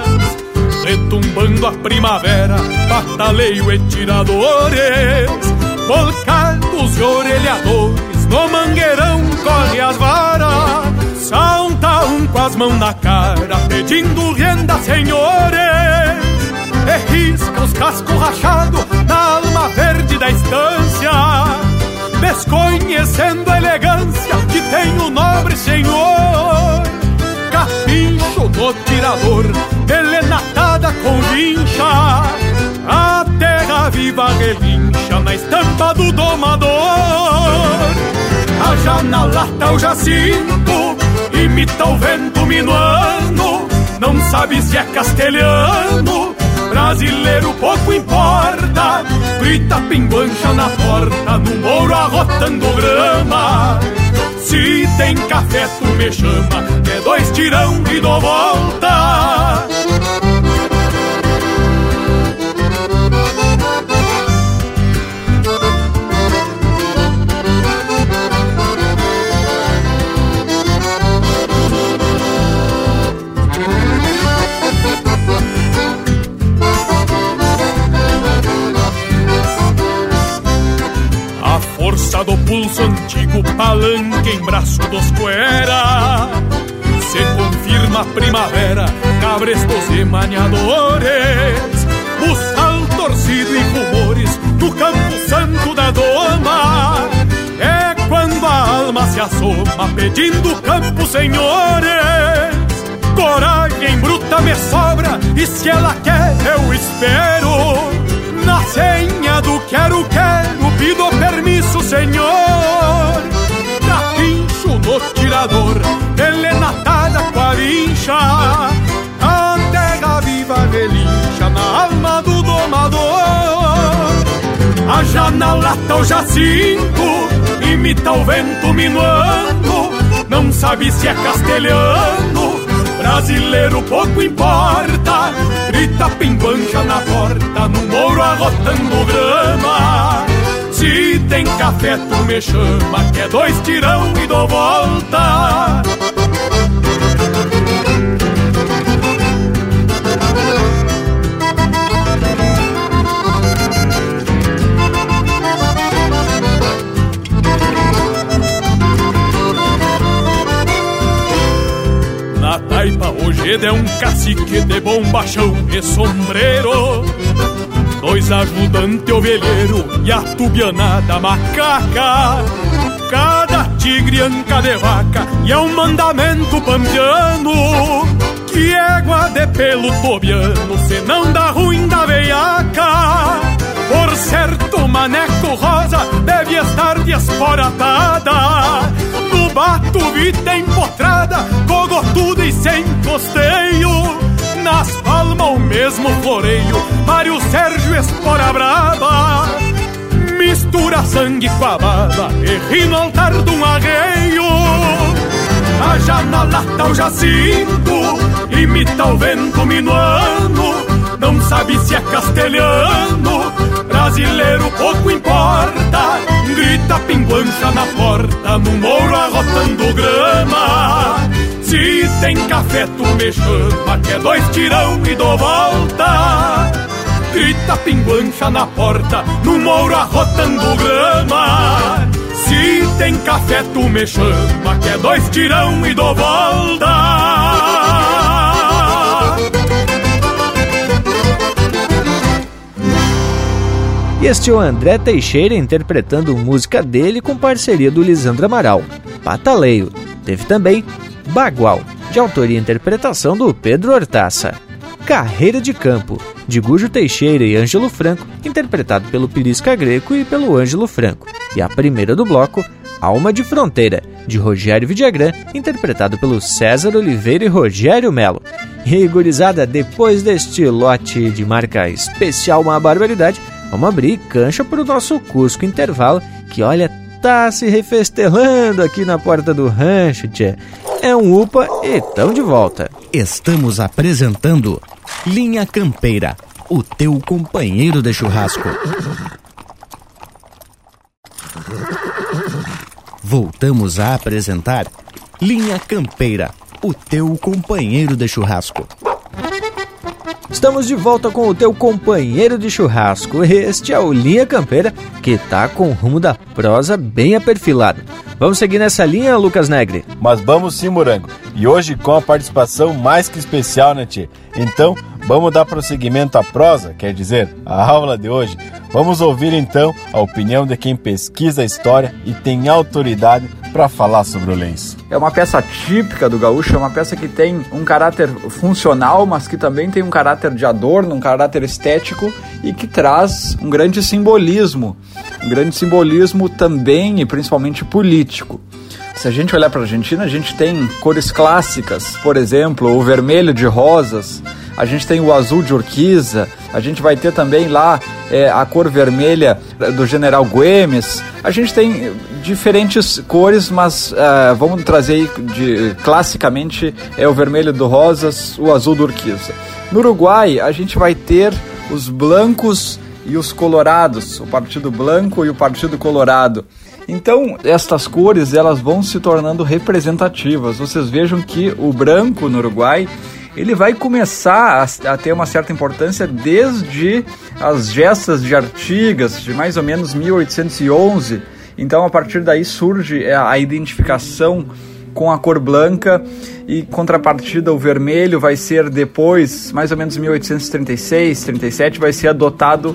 Retumbando a primavera, bataleio e tiradores Volcados e orelhadores, no mangueirão corre as varas Salta um com as mãos na cara, pedindo renda, senhores E risca os cascos rachados na alma verde da estância Desconhecendo a elegância que tem o nobre senhor. Capincho do tirador, elenatada com vincha A terra viva relincha na estampa do domador. Haja na lata o jacinto, imita o vento minuano. Não sabe se é castelhano, brasileiro pouco importa Grita pinguancha na porta, no mouro arrotando grama Se tem café, tu me chama, é dois tirão e dou volta. Pulso antigo, palanque em braço dos cuera. Se confirma a primavera, cabrestos e maniadores, buçal torcido e rumores no campo santo da doma. É quando a alma se assoma pedindo campo, senhores. Coragem bruta me sobra e se ela quer eu espero. Na senha do quero, quero, pido permisso, senhor. Capincho no tirador, elenatada com a vincha. A viva relincha na alma do domador. A janela tá o jacinto, imita o vento minuando. Não sabe se é castelhano brasileiro pouco importa. Grita pimbancha na porta, no mouro arrotando grama. Se tem café, tu me chama, que é dois tirão e dou volta. Hoje é um cacique de bombachão e sombreiro Dois ajudantes ovelheiro e a tubianada macaca. Cada tigre anca de vaca e é um mandamento pampiano Que égua de pelo tobiano, se não dá ruim da veiaca. Por certo, maneco rosa deve estar desporatada bato, vita empotrada, cogotuda e sem costeio. Nas palmas o mesmo floreio, Mário Sérgio Espora Brava. Mistura sangue com a baba e ri no altar de um arreio. A janela tá o jacinto, imita o vento minuano. Não sabe se é castelhano, brasileiro pouco importa grita pinguancha na porta, no mouro arrotando grama. Se tem café, tu me chama, que é dois tirão e dou volta. Grita pinguancha na porta, no mouro arrotando grama. Se tem café, tu me chama, que é dois tirão e dou volta. Este é o André Teixeira interpretando música dele com parceria do Lisandro Amaral, Pataleio. Teve também Bagual, de autoria e interpretação do Pedro Hortaça. Carreira de Campo, de Gujo Teixeira e Ângelo Franco, interpretado pelo Pirisca Greco e pelo Ângelo Franco. E a primeira do bloco, Alma de Fronteira, de Rogério Vidagrã, interpretado pelo César Oliveira e Rogério Melo. Gurizada, depois deste lote de marca especial Uma Barbaridade, Vamos abrir cancha para o nosso Cusco Intervalo, que olha, tá se refestelando aqui na porta do rancho, tchê. É um UPA e tão de volta. Estamos apresentando Linha Campeira, o teu companheiro de churrasco. Voltamos a apresentar Linha Campeira, o teu companheiro de churrasco. Estamos de volta com o teu companheiro de churrasco. Este é o Linha Campeira, que tá com o rumo da prosa bem aperfilado. Vamos seguir nessa linha, Lucas Negre? Mas vamos sim, Morango. E hoje com a participação mais que especial, né, Tchê? Então, vamos dar prosseguimento à prosa, quer dizer, à aula de hoje. Vamos ouvir então a opinião de quem pesquisa a história e tem autoridade para falar sobre o lenço. É uma peça típica do gaúcho, é uma peça que tem um caráter funcional, mas que também tem um caráter de adorno, um caráter estético e que traz um grande simbolismo, um grande simbolismo também e principalmente político. Se a gente olhar para a Argentina, a gente tem cores clássicas, por exemplo, o vermelho de rosas, a gente tem o azul de orquiza, A gente vai ter também lá é, a cor vermelha do General Güemes. A gente tem diferentes cores, mas uh, vamos trazer de, classicamente é o vermelho do Rosas, o azul do Urquiza. No Uruguai, a gente vai ter os blancos e os colorados, o Partido Branco e o Partido Colorado. Então, estas cores elas vão se tornando representativas. Vocês vejam que o branco no Uruguai ele vai começar a, a, ter uma certa importância desde as gestas de Artigas, de mais ou menos 1811. Então, a partir daí surge a identificação com a cor branca e contrapartida o vermelho vai ser depois, mais ou menos 1836, 37, vai ser adotado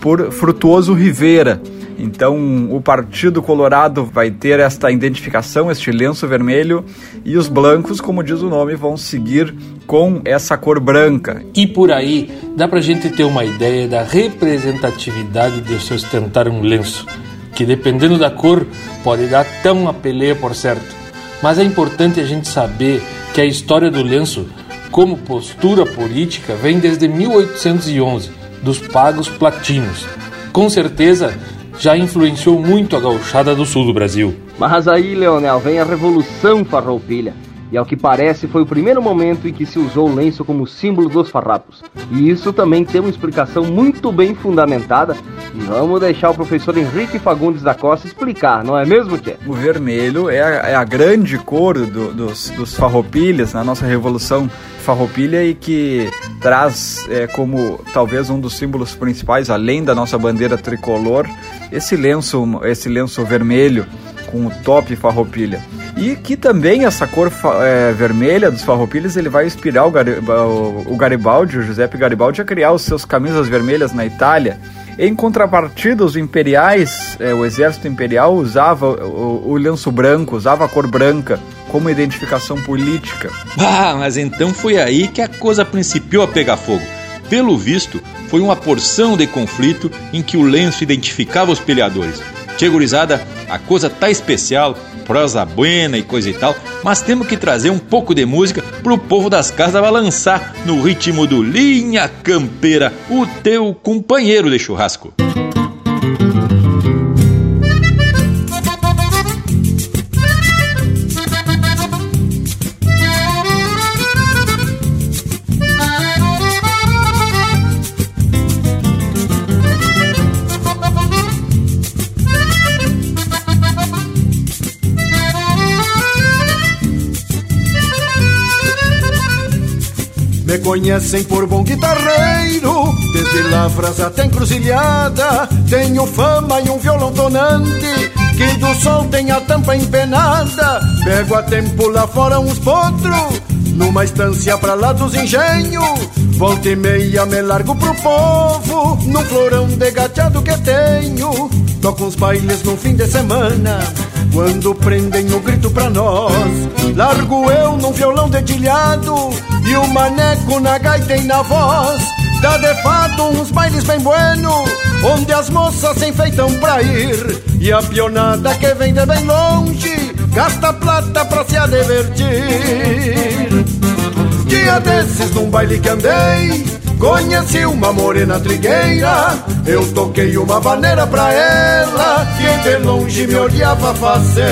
por Frutuoso Rivera. Então, o Partido Colorado vai ter esta identificação, este lenço vermelho, e os blancos, como diz o nome, vão seguir com essa cor branca. E por aí, dá pra gente ter uma ideia da representatividade de se ostentar um lenço, que dependendo da cor, pode dar até uma peleia, por certo. Mas é importante a gente saber que a história do lenço, como postura política, vem desde 1811, dos pagos platinos. Com certeza, já influenciou muito a gauchada do sul do Brasil. Mas aí, Leonel, vem a Revolução Farroupilha. E ao que parece foi o primeiro momento em que se usou o lenço como símbolo dos farrapos. E isso também tem uma explicação muito bem fundamentada. E vamos deixar o professor Henrique Fagundes da Costa explicar, não é mesmo, Tchê? O vermelho é a, é a grande cor do, dos, dos farroupilhas na nossa Revolução Farroupilha e que traz é, como talvez um dos símbolos principais, além da nossa bandeira tricolor, esse lenço, esse lenço vermelho com o top farroupilha. E que também essa cor é, vermelha dos farroupilhas ele vai inspirar o, Gari, o, o Garibaldi, o Giuseppe Garibaldi, a criar os seus camisas vermelhas na Itália. Em contrapartida, os imperiais, é, o exército imperial usava o, o lenço branco, usava a cor branca como identificação política. Ah, mas então foi aí que a coisa principiou a pegar fogo. Pelo visto, foi uma porção de conflito em que o lenço identificava os peleadores. Tchê gurizada, a coisa tá especial, prosa buena e coisa e tal, mas temos que trazer um pouco de música pro povo das casas balançar no ritmo do Linha Campeira, o teu companheiro de churrasco. Conhecem por bom guitarreiro, desde lavras até encruzilhada. Tenho fama e um violão tonante, que do sol tem a tampa empenada. Pego a tempo lá fora uns potros, numa estância pra lá dos engenhos. Volta e meia me largo pro povo, num florão de gateado que tenho. Toco uns bailes no fim de semana quando prendem o grito pra nós. Largo eu num violão dedilhado e o maneco na gaita e na voz. Dá de fato uns bailes bem bueno, onde as moças se enfeitam pra ir. E a pionada que vem de bem longe, gasta plata pra se divertir. Dia desses num baile que andei, Conheci uma morena trigueira, eu toquei uma vaneira pra ela, e de longe me olhava faceira.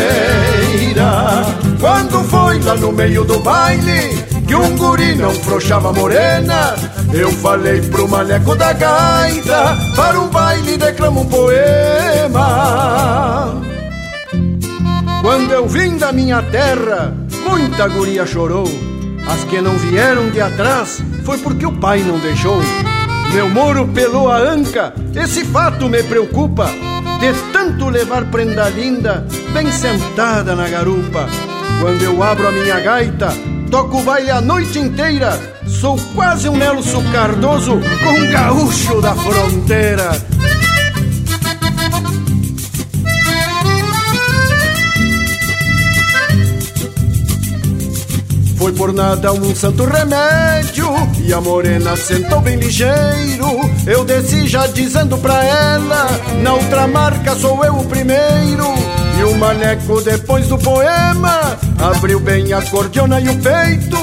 Quando foi lá no meio do baile, que um guri não frouxava morena, eu falei pro maleco da gaita, para um baile declamo um poema. Quando eu vim da minha terra, muita guria chorou, as que não vieram de atrás foi porque o pai não deixou. Meu moro pelou a anca, esse fato me preocupa. De tanto levar prenda linda, bem sentada na garupa. Quando eu abro a minha gaita, toco o baile a noite inteira. Sou quase um Nelson Cardoso com um gaúcho da fronteira. Foi por nada um santo remédio E a morena sentou bem ligeiro Eu desci já dizendo pra ela Na outra marca sou eu o primeiro E o maneco depois do poema Abriu bem a cordiona e o peito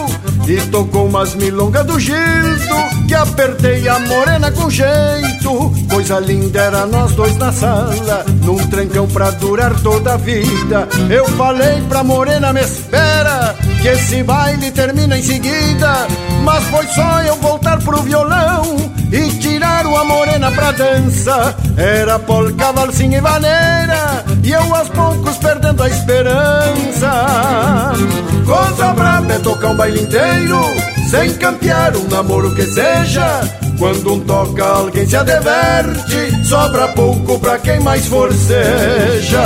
E tocou umas milongas do Gildo que apertei a morena com jeito. Coisa linda era nós dois na sala, num trancão pra durar toda a vida. Eu falei pra morena, me espera, que esse baile termina em seguida. Mas foi só eu voltar pro violão e tirar a morena pra dança. Era polca, valsinha e vaneira, e eu aos poucos perdendo a esperança. Coisa braba é tocar um baile inteiro, sem campear um namoro que seja. Quando um toca, alguém se adverte, sobra pouco pra quem mais forceja.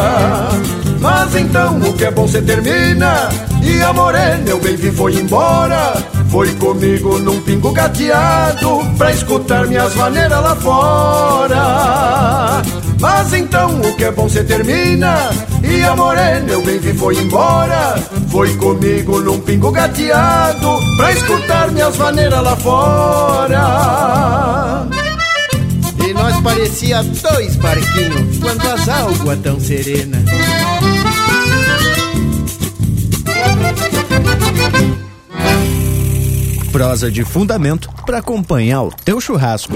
Mas então o que é bom se termina, e a morena eu bem vi foi embora. Foi comigo num pingo gateado Pra escutar minhas maneiras lá fora. Mas então o que é bom se termina? E a morena eu bem vi foi embora. Foi comigo num pingo gateado Pra escutar minhas maneiras lá fora parecia dois barquinhos Quando as águas tão serenas prosa de fundamento para acompanhar o teu churrasco.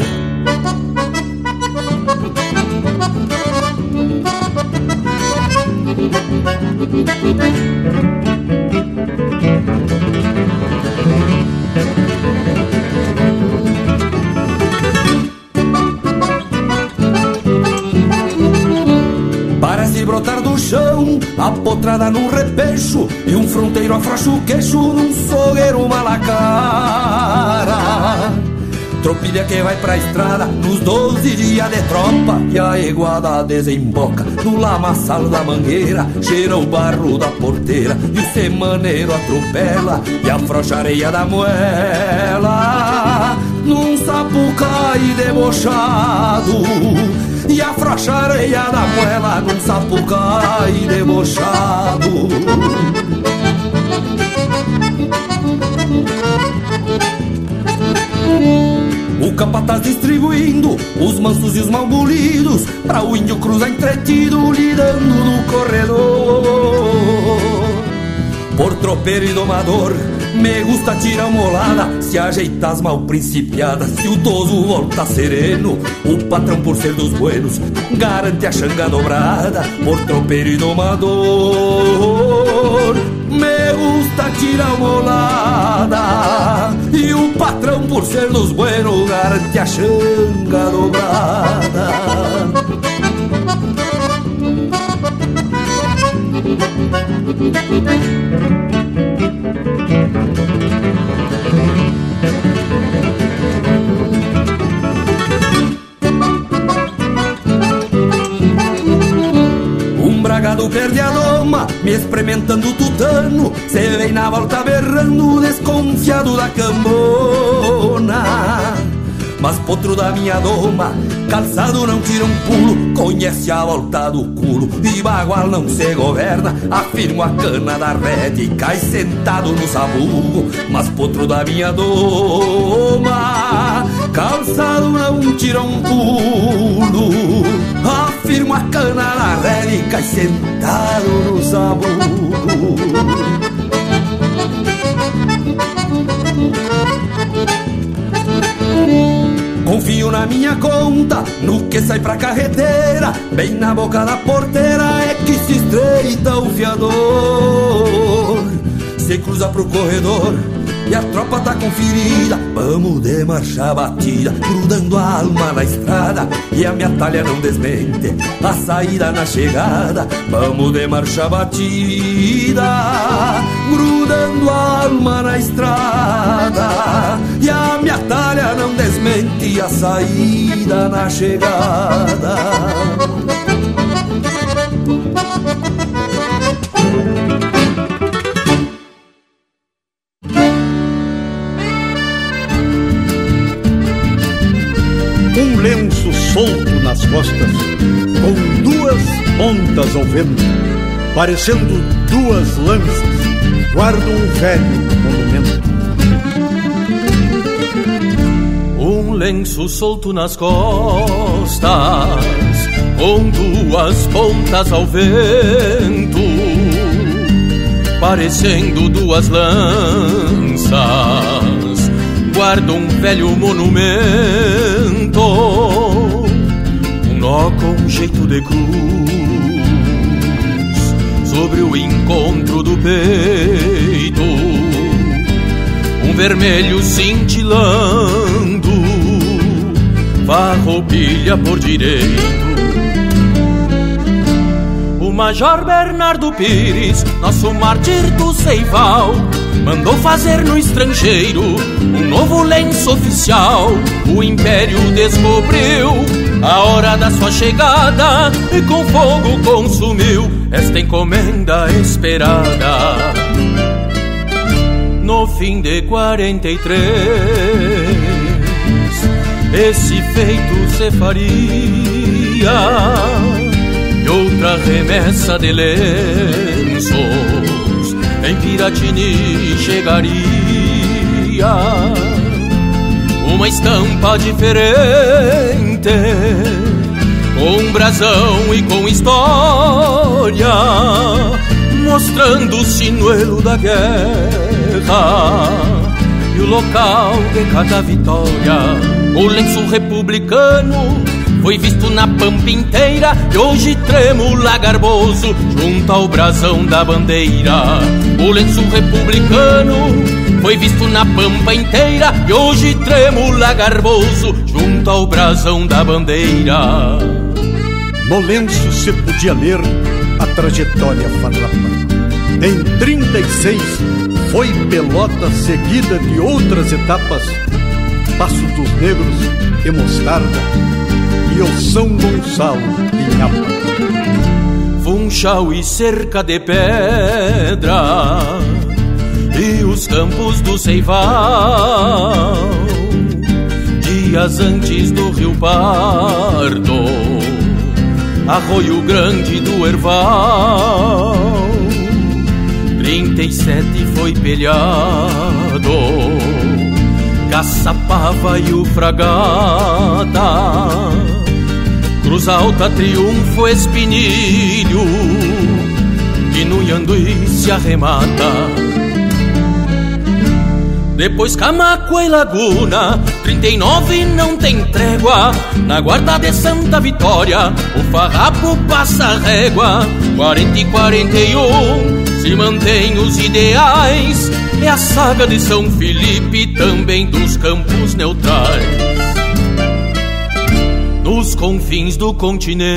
Parece brotar do chão, apotrada num repecho E um fronteiro afrouxa o queixo num sogueiro malacara. Tropilha que vai pra estrada nos 12 dias de tropa E a iguada desemboca no lamaçal da mangueira Cheira o barro da porteira e o semaneiro atropela E afrouxa a areia da moela. Num sapucai debochado e afrouxa a areia da moela num sapucai debochado. O capataz distribuindo os mansos e os malbolidos Pra o índio cruzar entretido lidando no corredor. Por tropeiro e domador me gusta tirar uma olada, se ajeitar as mal principiadas, se o toso volta sereno, o patrão por ser dos buenos, garante a xanga dobrada, por tropeiro e domador. Me gusta tirar uma olada, e o patrão por ser dos buenos, garante a xanga dobrada. Um bragado perde a doma, me experimentando tutano. Se vem na volta berrando, desconfiado da cambona. Mas potro da minha doma, calçado não tira um pulo. Conhece a volta do culo, e bagual não se governa. Afirmo a cana da rede e cai sentado no sabugo. Mas potro da minha doma, calçado não tira um pulo Afirmo a cana na rede e sentado no sabugo Confio na minha conta, no que sai pra carreteira Bem na boca da porteira é que se estreita o fiador. Se cruza pro corredor e a tropa tá conferida Vamos de marcha batida, grudando a alma na estrada. E a minha talha não desmente, a saída na chegada. Vamos de marcha batida, grudando a alma na estrada. E a minha talha não desmente, a saída na chegada costas, com duas pontas ao vento, parecendo duas lanças, guarda um velho monumento. Um lenço solto nas costas, com duas pontas ao vento, parecendo duas lanças guarda um velho monumento, nó com jeito de cruz, sobre o encontro do peito, um vermelho cintilando, farroupilha por direito. O Major Bernardo Pires, nosso mártir do Ceival, mandou fazer no estrangeiro um novo lenço oficial. O Império descobriu a hora da sua chegada e com fogo consumiu esta encomenda esperada. No fim de 43, esse feito se faria e outra remessa de lenços em Piratini chegaria uma estampa diferente, com brasão e com história, mostrando o sinuelo da guerra e o local de cada vitória. O lenço republicano foi visto na pampa inteira e hoje tremula garboso junto ao brasão da bandeira. O lenço republicano foi visto na pampa inteira e hoje tremula garboso junto ao brasão da bandeira. No lenço se podia ler a trajetória farrapa. Em 36 foi pelota seguida de outras etapas, Passo dos Negros e Mostarda e o São Gonçalo Nhapa. Funchal e cerca de pedra e os campos do Ceival, dias antes do Rio Pardo, Arroio Grande do Erval, 37 foi pelhado Caçapava e o Fragata Cruz Alta, Triunfo, Espinilho Que no Ianduí se arremata depois Camacua e Laguna, 39 não tem trégua. Na guarda de Santa Vitória, o farrapo passa régua. 40 e 41, se mantém os ideais. É a saga de São Felipe, também dos campos neutrais nos confins do continente,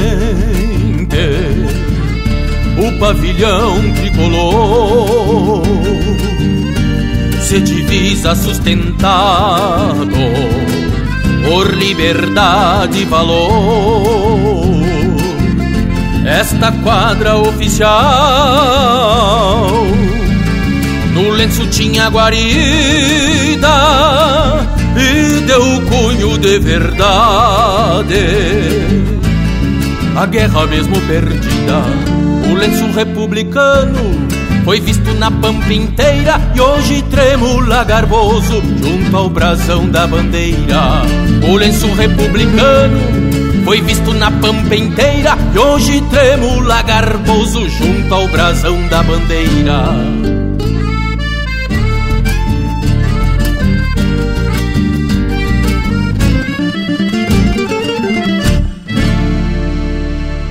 o pavilhão tricolor se divisa sustentado por liberdade e valor. Esta quadra oficial lenço tinha guarida e deu cunho de verdade. A guerra mesmo perdida, o lenço republicano foi visto na pampa inteira e hoje tremula garboso junto ao brasão da bandeira. O lenço republicano foi visto na pampa inteira e hoje tremula garboso junto ao brasão da bandeira.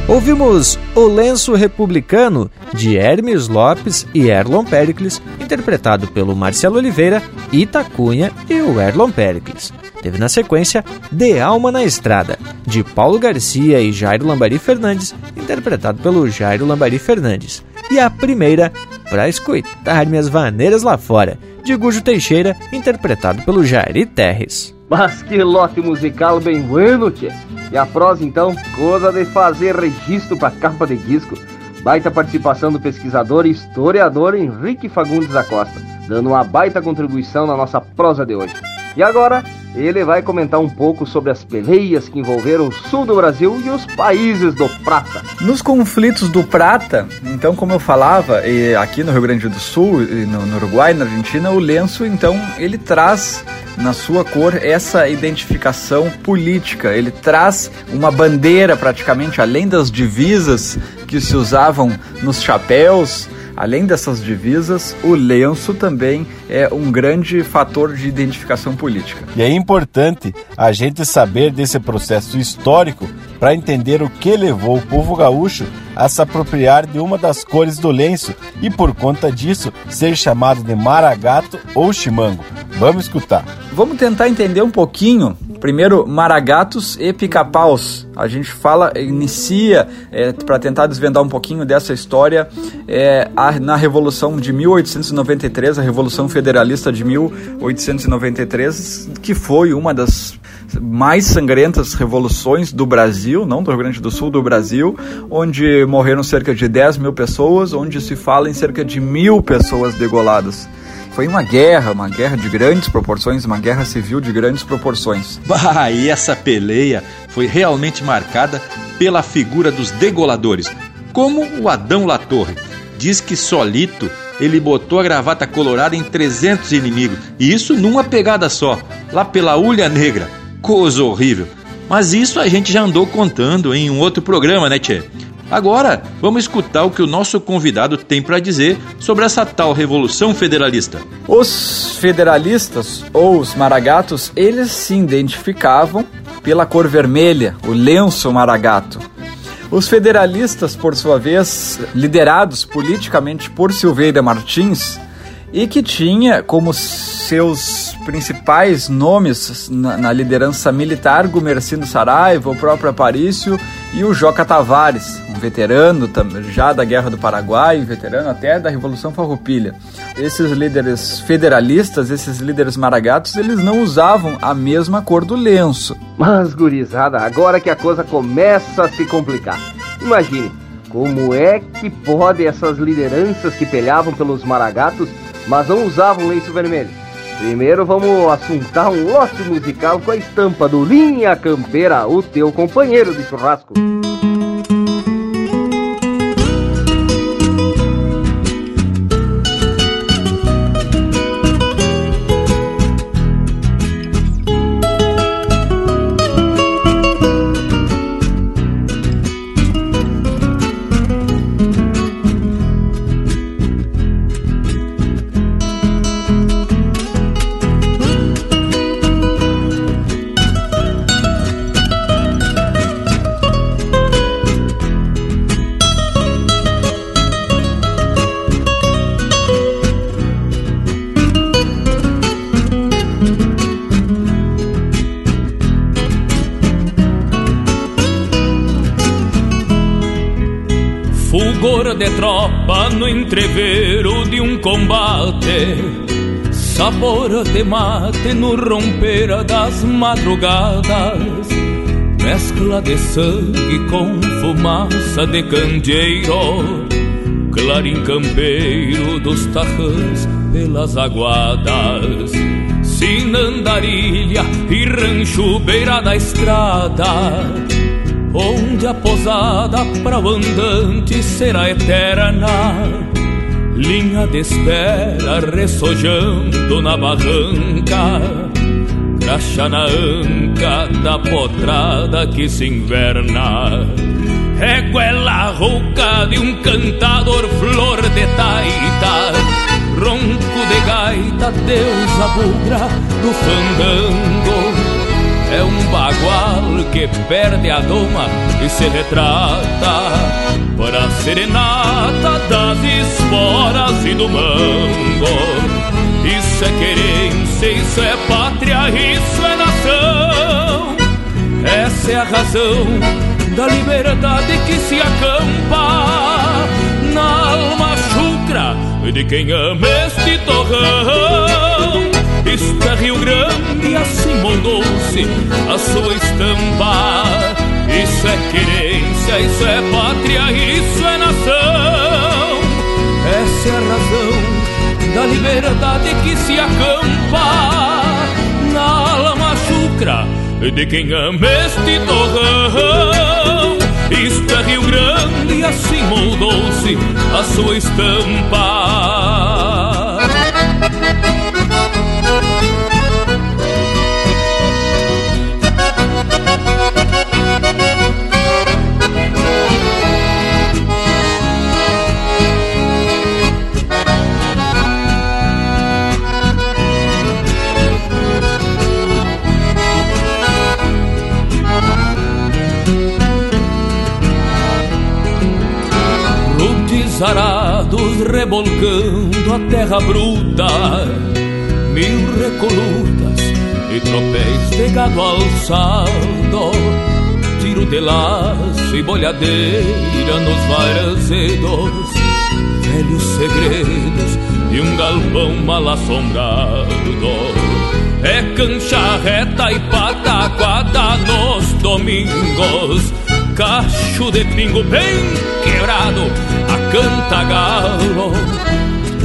Ouvimos O Lenço Republicano, de Hermes Lopes e Erlon Pericles, interpretado pelo Marcelo Oliveira, Itacunha e o Erlon Pericles. Teve na sequência De Alma na Estrada, de Paulo Garcia e Jairo Lambari Fernandes, interpretado pelo Jairo Lambari Fernandes. E a primeira, Pra Escutar Minhas Vaneiras Lá Fora, de Gujo Teixeira, interpretado pelo Jairi Terres. Mas que lote musical bem bueno, tchê! E a prosa, então, coisa de fazer registro para capa de disco. Baita participação do pesquisador e historiador Henrique Fagundes da Costa, dando uma baita contribuição na nossa prosa de hoje. E agora, ele vai comentar um pouco sobre as peleias que envolveram o sul do Brasil e os países do Prata. Nos conflitos do Prata, então, como eu falava, aqui no Rio Grande do Sul, no Uruguai, na Argentina, o lenço, então, ele traz na sua cor essa identificação política. Ele traz uma bandeira praticamente além das divisas que se usavam nos chapéus, Além dessas divisas, o lenço também é um grande fator de identificação política. E é importante a gente saber desse processo histórico para entender o que levou o povo gaúcho a se apropriar de uma das cores do lenço e, por conta disso, ser chamado de maragato ou chimango. Vamos escutar. Vamos tentar entender um pouquinho Primeiro, maragatos e pica-paus. A gente fala, inicia, é, para tentar desvendar um pouquinho dessa história, é, a, na Revolução de 1893, a Revolução Federalista de 1893, que foi uma das mais sangrentas revoluções do Brasil, não do Rio Grande do Sul, do Brasil, onde morreram cerca de 10 mil pessoas, onde se fala em cerca de mil pessoas degoladas. Foi uma guerra, uma guerra de grandes proporções, uma guerra civil de grandes proporções. Bah, e essa peleia foi realmente marcada pela figura dos degoladores, como o Adão Latorre. Diz que solito ele botou a gravata colorada em 300 inimigos, e isso numa pegada só, lá pela Ulha Negra. Coisa horrível. Mas isso a gente já andou contando em um outro programa, né, Tchê? Agora, vamos escutar o que o nosso convidado tem para dizer sobre essa tal Revolução Federalista. Os federalistas, ou os maragatos, eles se identificavam pela cor vermelha, o lenço maragato. Os federalistas, por sua vez, liderados politicamente por Silveira Martins, e que tinha como seus principais nomes na, na liderança militar Gumercindo Saraiva, o próprio Aparício e o Joca Tavares, um veterano já da Guerra do Paraguai, veterano até da Revolução Farroupilha. Esses líderes federalistas, esses líderes maragatos, eles não usavam a mesma cor do lenço. Mas, gurizada, agora que a coisa começa a se complicar. Imagine, como é que pode essas lideranças que peleavam pelos maragatos mas não usavam lenço vermelho. Primeiro vamos assuntar um lote musical com a estampa do Linha Campeira, o teu companheiro de churrasco. Sabor de mate no romper das madrugadas, mescla de sangue com fumaça de candeeiro, clarim campeiro dos tarrãs pelas aguadas. Sinandarilha e rancho beira da estrada onde a posada para o andante será eterna. Linha de espera ressojando na barranca, graxa na anca da potrada que se inverna. Reguela rouca de um cantador flor de taita, ronco de gaita, deusa bugra do fandango é um bagual que perde a doma e se retrata para a serenata das esporas e do mango. Isso é querência, isso é pátria, isso é nação. Essa é a razão da liberdade que se acampa na alma chucra de quem ama este torrão. Isto é Rio Grande, assim moldou-se a sua estampa. Isso é querência, isso é pátria, isso é nação. Essa é a razão da liberdade que se acampa na alma chucra de quem ama este torrão. Isto é Rio Grande, assim moldou-se a sua estampa. Vamos rebolcando a terra bruta, mil recolutas e tropéis de gado alçado, tiro de laço e bolhadeira nos varzedos, velhos segredos de um galpão mal assombrado. É cancha reta e pataquada nos domingos. Cacho de pingo bem quebrado canta galo.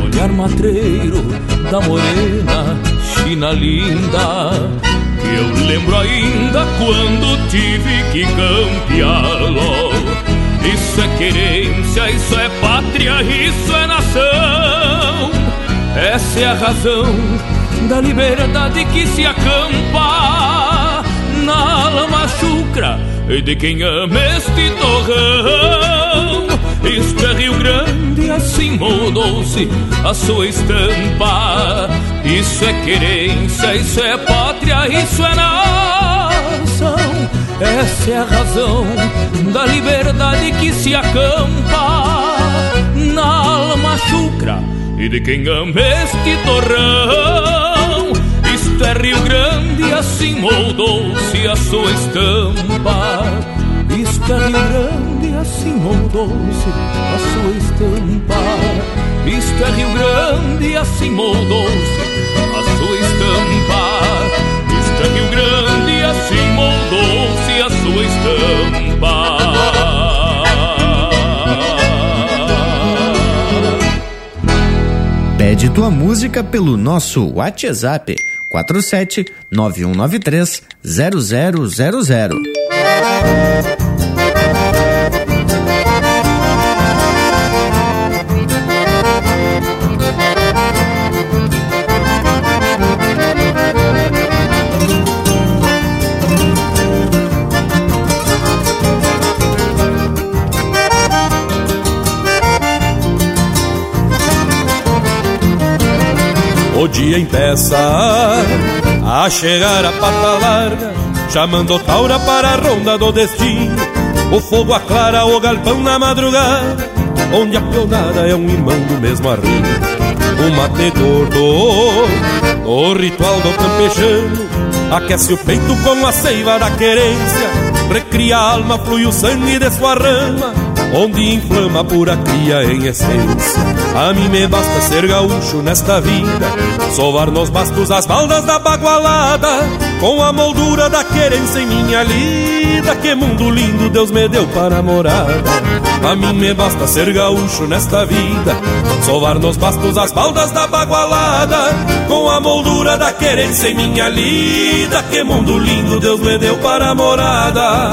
Olhar matreiro da morena china linda. Eu lembro ainda quando tive que campeá-lo. Isso é querência, isso é pátria, isso é nação. Essa é a razão da liberdade que se acampa. Na lama chucra de quem ama este torrão. Isto é Rio Grande, assim mudou-se a sua estampa. Isso é querência, isso é pátria, isso é nação. Essa é a razão da liberdade que se acampa na alma chucra e de quem ama este torrão. Isto é Rio Grande, assim moldou-se a sua estampa. Isto é Rio Grande, assim moldou-se a sua estampa. Isto é Rio Grande, assim moldou-se a sua estampa. Isto é Rio Grande, assim moldou-se a sua estampa. Pede tua música pelo nosso WhatsApp 47 9193 0000. O dia empeça a chegar a pata larga, chamando Taura para a ronda do destino. O fogo aclara o galpão na madrugada, onde a pionada é um irmão do mesmo arrimo. O mate gordo, o ritual do campechano, aquece o peito com a seiva da querência, recria a alma, flui o sangue de sua rama, onde inflama pura cria em essência. A mim me basta ser gaúcho nesta vida, sovar nos bastos as baldas da bagualada, com a moldura da querência em minha lida. Que mundo lindo Deus me deu para morada. A mim me basta ser gaúcho nesta vida, sovar nos bastos as baldas da bagualada, com a moldura da querência em minha lida. Que mundo lindo Deus me deu para morada.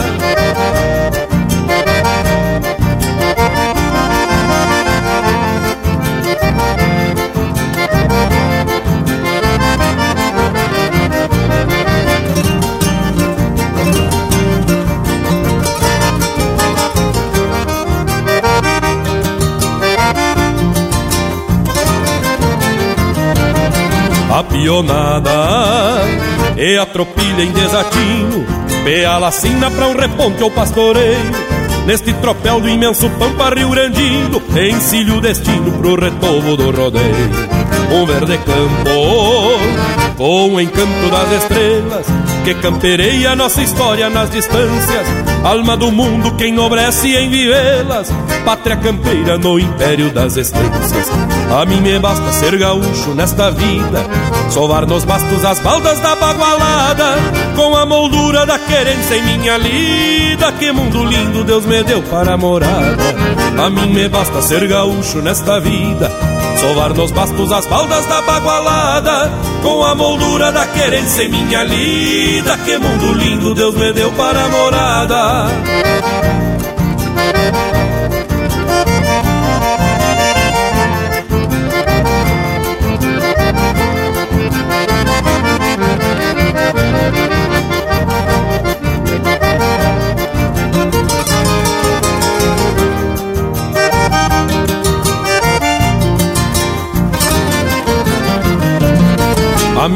Pionada e a tropilha em desatino Pea lacina pra um reponte ou pastoreio. Neste tropel do imenso pampa rio grandino Encilho o destino pro retomo do rodeio. Um verde campo com o encanto das estrelas Que campereia nossa história nas distâncias. Alma do mundo que enobrece em vivê-las Pátria campeira no império das estâncias A mim me basta ser gaúcho nesta vida Sovar nos bastos as baldas da bagualada Com a moldura da querência em minha lida. Que mundo lindo Deus me deu para a morada. A mim me basta ser gaúcho nesta vida Sovar nos bastos as baldas da bagualada Com a moldura da querência em minha lida. Que mundo lindo Deus me deu para morada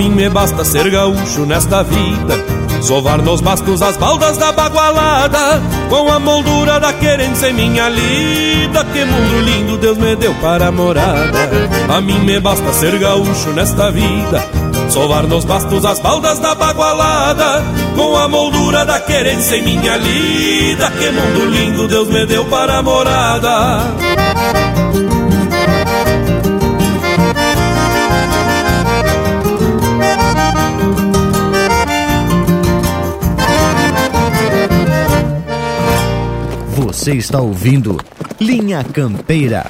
mim me basta ser gaúcho nesta vida Sovar nos bastos as baldas da bagualada Com a moldura da querência em minha lida Que mundo lindo Deus me deu para morada. A mim me basta ser gaúcho nesta vida Sovar nos bastos as baldas da bagualada Com a moldura da querência em minha lida Que mundo lindo Deus me deu para morada Você está ouvindo Linha Campeira.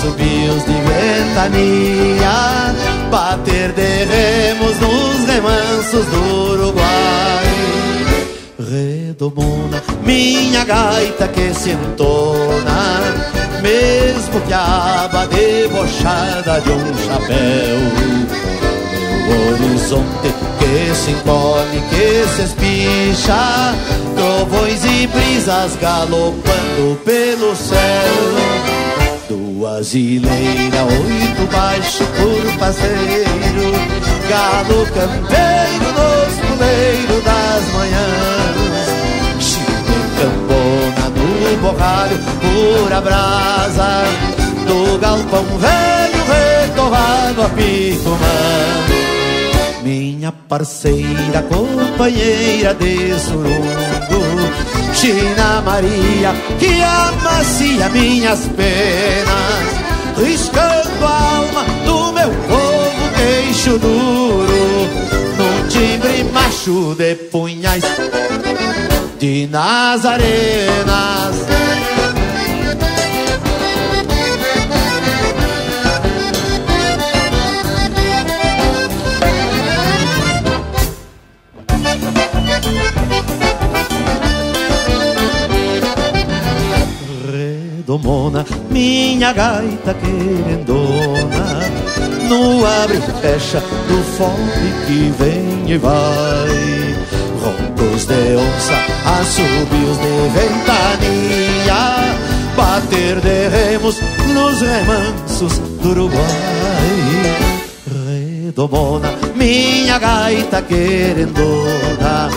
Assobios de ventania Bater de remos nos remansos do Uruguai. Redomona, minha gaita que se entona Mesmo que a aba debochada de um chapéu. Horizonte que se encolhe, que se espicha Trovões e brisas galopando pelo céu Duas ilheiras, oito baixo por passeiro Galo campeiro nos puleiros das manhãs. Chile cambona no borralho, pura brasa Do galpão velho retorrado a picumã. Minha parceira, companheira de surungo China Maria, que amacia minhas penas Riscando a alma do meu povo queixo duro Num timbre macho de punhais de Nazarenas redomona, minha gaita querendona, no abre e fecha do fome que vem e vai. Roncos de onça, assobios de ventania, bater de remos nos remansos do Uruguai. Redomona, minha gaita querendona,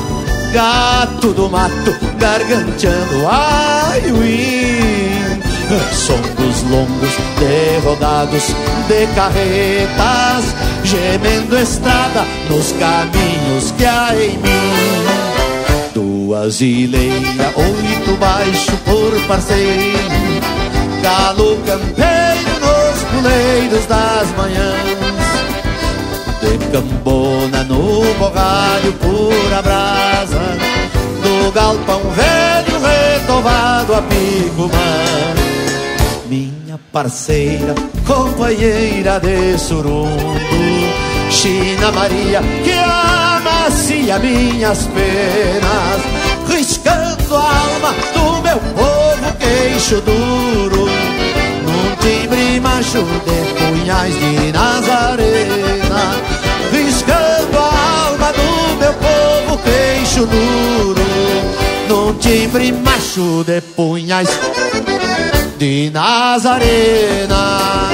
gato do mato, garganteando ai dos longos derrodados de carretas, gemendo estrada nos caminhos que há em mim. Duas oito baixo por parceiro, galo campeiro nos puleiros das manhãs de cambona no borralho pura brasa do galpão velho retovado a picumã minha parceira, companheira de surungo China Maria, que amacia minhas penas Riscando a alma do meu povo queixo duro. Num timbre macho de punhais de Nazarena Riscando a alma do meu povo queixo duro. Num timbre macho de punhais de Nazarena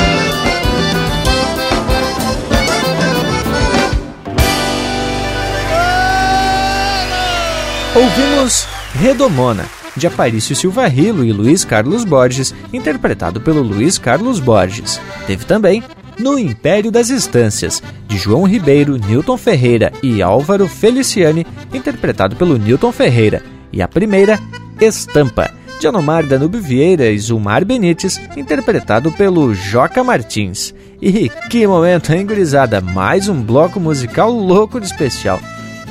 Ouvimos Redomona, de Aparício Silva Rilo e Luiz Carlos Borges, interpretado pelo Luiz Carlos Borges. Teve também No Império das Estâncias, de João Ribeiro, Newton Ferreira e Álvaro Feliciani, interpretado pelo Newton Ferreira. E a primeira, Estampa, de Anomar Danube Vieira e Zumar Benites, interpretado pelo Joca Martins. E que momento, hein, gurizada? Mais um bloco musical louco de especial.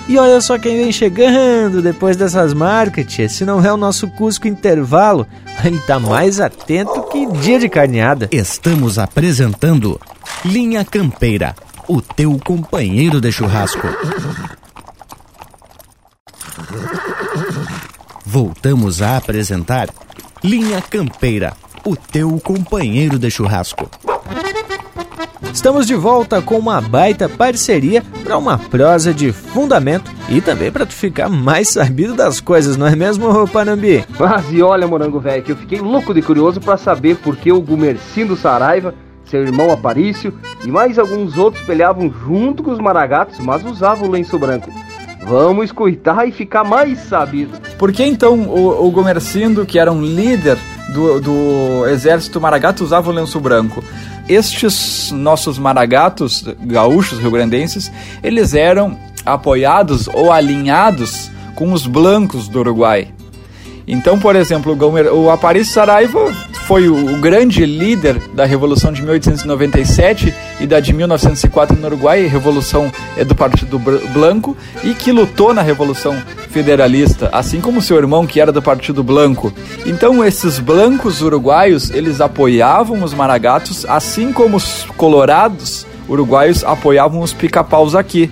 E olha só quem vem chegando depois dessas marcas. Se não é o nosso Cusco Intervalo, ele tá mais atento que dia de carneada. Estamos apresentando Linha Campeira, o teu companheiro de churrasco. Voltamos a apresentar Linha Campeira, o teu companheiro de churrasco. Estamos de volta com uma baita parceria para uma prosa de fundamento e também para tu ficar mais sabido das coisas, não é mesmo, Panambi? Mas e olha, morango velho, que eu fiquei louco de curioso para saber por que o Gumercindo Saraiva, seu irmão Aparício e mais alguns outros peleavam junto com os maragatos, mas usavam o lenço branco. Vamos escutar e ficar mais sabido. Por que então o, o Gomercindo, que era um líder do, do exército maragato, usava o lenço branco? Estes nossos maragatos gaúchos, rio-grandenses, eles eram apoiados ou alinhados com os blancos do Uruguai. Então, por exemplo, o Aparício Saraiva foi o grande líder da Revolução de 1897 e da de 1904 no Uruguai, Revolução é do Partido Blanco, e que lutou na Revolução Federalista, assim como seu irmão que era do Partido Blanco. Então, esses blancos uruguaios, eles apoiavam os maragatos, assim como os colorados uruguaios apoiavam os pica-paus aqui.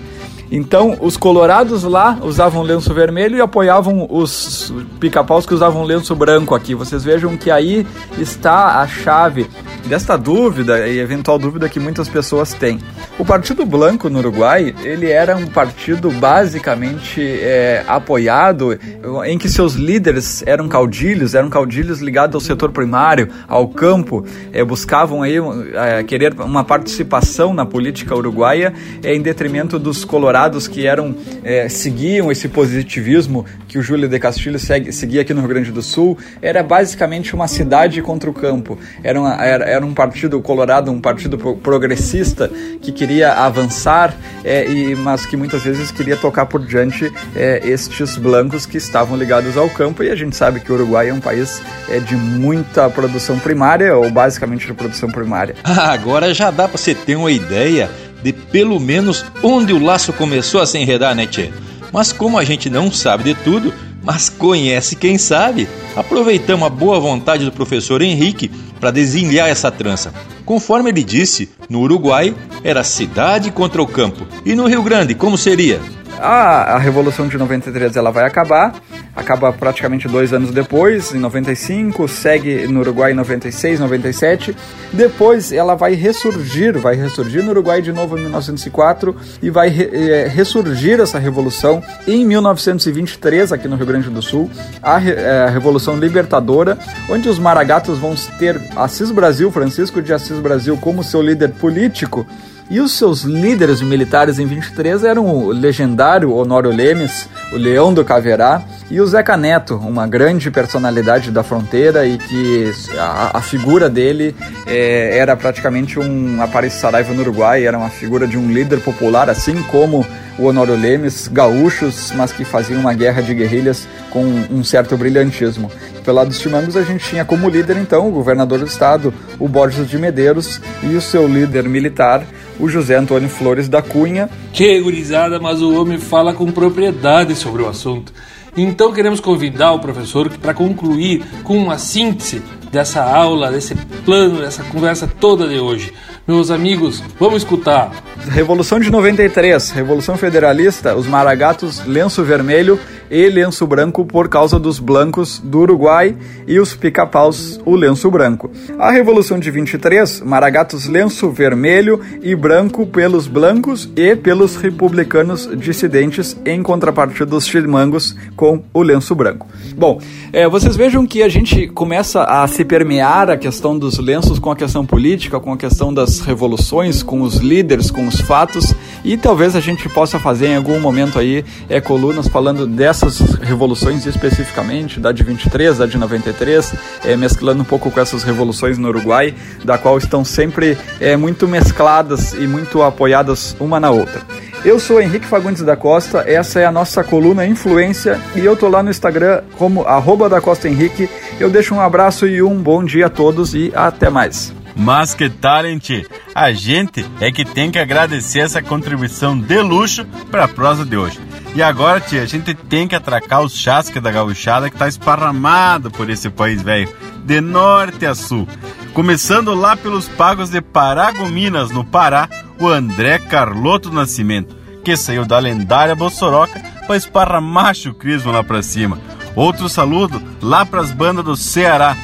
Então, os colorados lá usavam lenço vermelho e apoiavam os pica-paus que usavam lenço branco aqui. Vocês vejam que aí está a chave desta dúvida e eventual dúvida que muitas pessoas têm. O Partido Blanco no Uruguai, ele era um partido basicamente é, apoiado, em que seus líderes eram caudilhos, eram caudilhos ligados ao setor primário, ao campo, é, buscavam aí é, querer uma participação na política uruguaia em detrimento dos colorados que eram é, seguiam esse positivismo que o Júlio de Castilho segue, seguia aqui no Rio Grande do Sul. Era basicamente uma cidade contra o campo. Era, uma, era, era um partido colorado, um partido progressista que queria avançar, é, e, mas que muitas vezes queria tocar por diante é, estes blancos que estavam ligados ao campo. E a gente sabe que o Uruguai é um país é, de muita produção primária, ou basicamente de produção primária. Agora já dá para você ter uma ideia de pelo menos onde o laço começou a se enredar, né, tchê? Mas como a gente não sabe de tudo, mas conhece quem sabe, aproveitamos a boa vontade do professor Henrique para desenhar essa trança. Conforme ele disse, no Uruguai era cidade contra o campo. E no Rio Grande, como seria? A, a Revolução de 93 ela vai acabar, acaba praticamente dois anos depois, em 95, segue no Uruguai em 96, 97. Depois ela vai ressurgir, vai ressurgir no Uruguai de novo em 1904 e vai re, é, ressurgir essa revolução em 1923 aqui no Rio Grande do Sul, a, é, a Revolução Libertadora, onde os maragatos vão ter Assis Brasil, Francisco de Assis Brasil como seu líder político e os seus líderes militares em 23 eram o legendário Honório Lemes, o Leão do Caverá e o Zeca Neto, uma grande personalidade da fronteira e que a, a figura dele é, era praticamente um Aparício Saraiva no Uruguai, era uma figura de um líder popular, assim como o Honório Lemes, gaúchos, mas que faziam uma guerra de guerrilhas com um certo brilhantismo. Pelo lado dos Chimangos, a gente tinha como líder, então, o governador do estado, o Borges de Medeiros, e o seu líder militar, o José Antônio Flores da Cunha. Que gurizada, mas o homem fala com propriedade sobre o assunto. Então queremos convidar o professor para concluir com uma síntese dessa aula, desse plano, dessa conversa toda de hoje. Meus amigos, vamos escutar. Revolução de 93, Revolução Federalista, os maragatos lenço vermelho e lenço branco por causa dos blancos do Uruguai e os pica-paus o lenço branco. A Revolução de 23, maragatos lenço vermelho e branco pelos blancos e pelos republicanos dissidentes em contrapartida dos chimangos com o lenço branco. Bom, é, vocês vejam que a gente começa a se permear a questão dos lenços com a questão política, com a questão das revoluções, com os líderes, com os fatos, e talvez a gente possa fazer em algum momento aí é, colunas falando dessas revoluções especificamente, da de 23, da de 93, é, mesclando um pouco com essas revoluções no Uruguai, da qual estão sempre é, muito mescladas e muito apoiadas uma na outra. Eu sou Henrique Fagundes da Costa, essa é a nossa coluna Influência e eu tô lá no Instagram como arroba da Costa Henrique. Eu deixo um abraço e um bom dia a todos e até mais. Mas que talent! A gente é que tem que agradecer essa contribuição de luxo para a prosa de hoje. E agora, tia, a gente tem que atracar os chasques da gauchada que tá esparramado por esse país velho, de norte a sul. Começando lá pelos pagos de Paragominas, no Pará, o André Carloto Nascimento, que saiu da lendária Bossoroca para esparramar chucrismo lá pra cima. Outro saludo lá para as bandas do Ceará,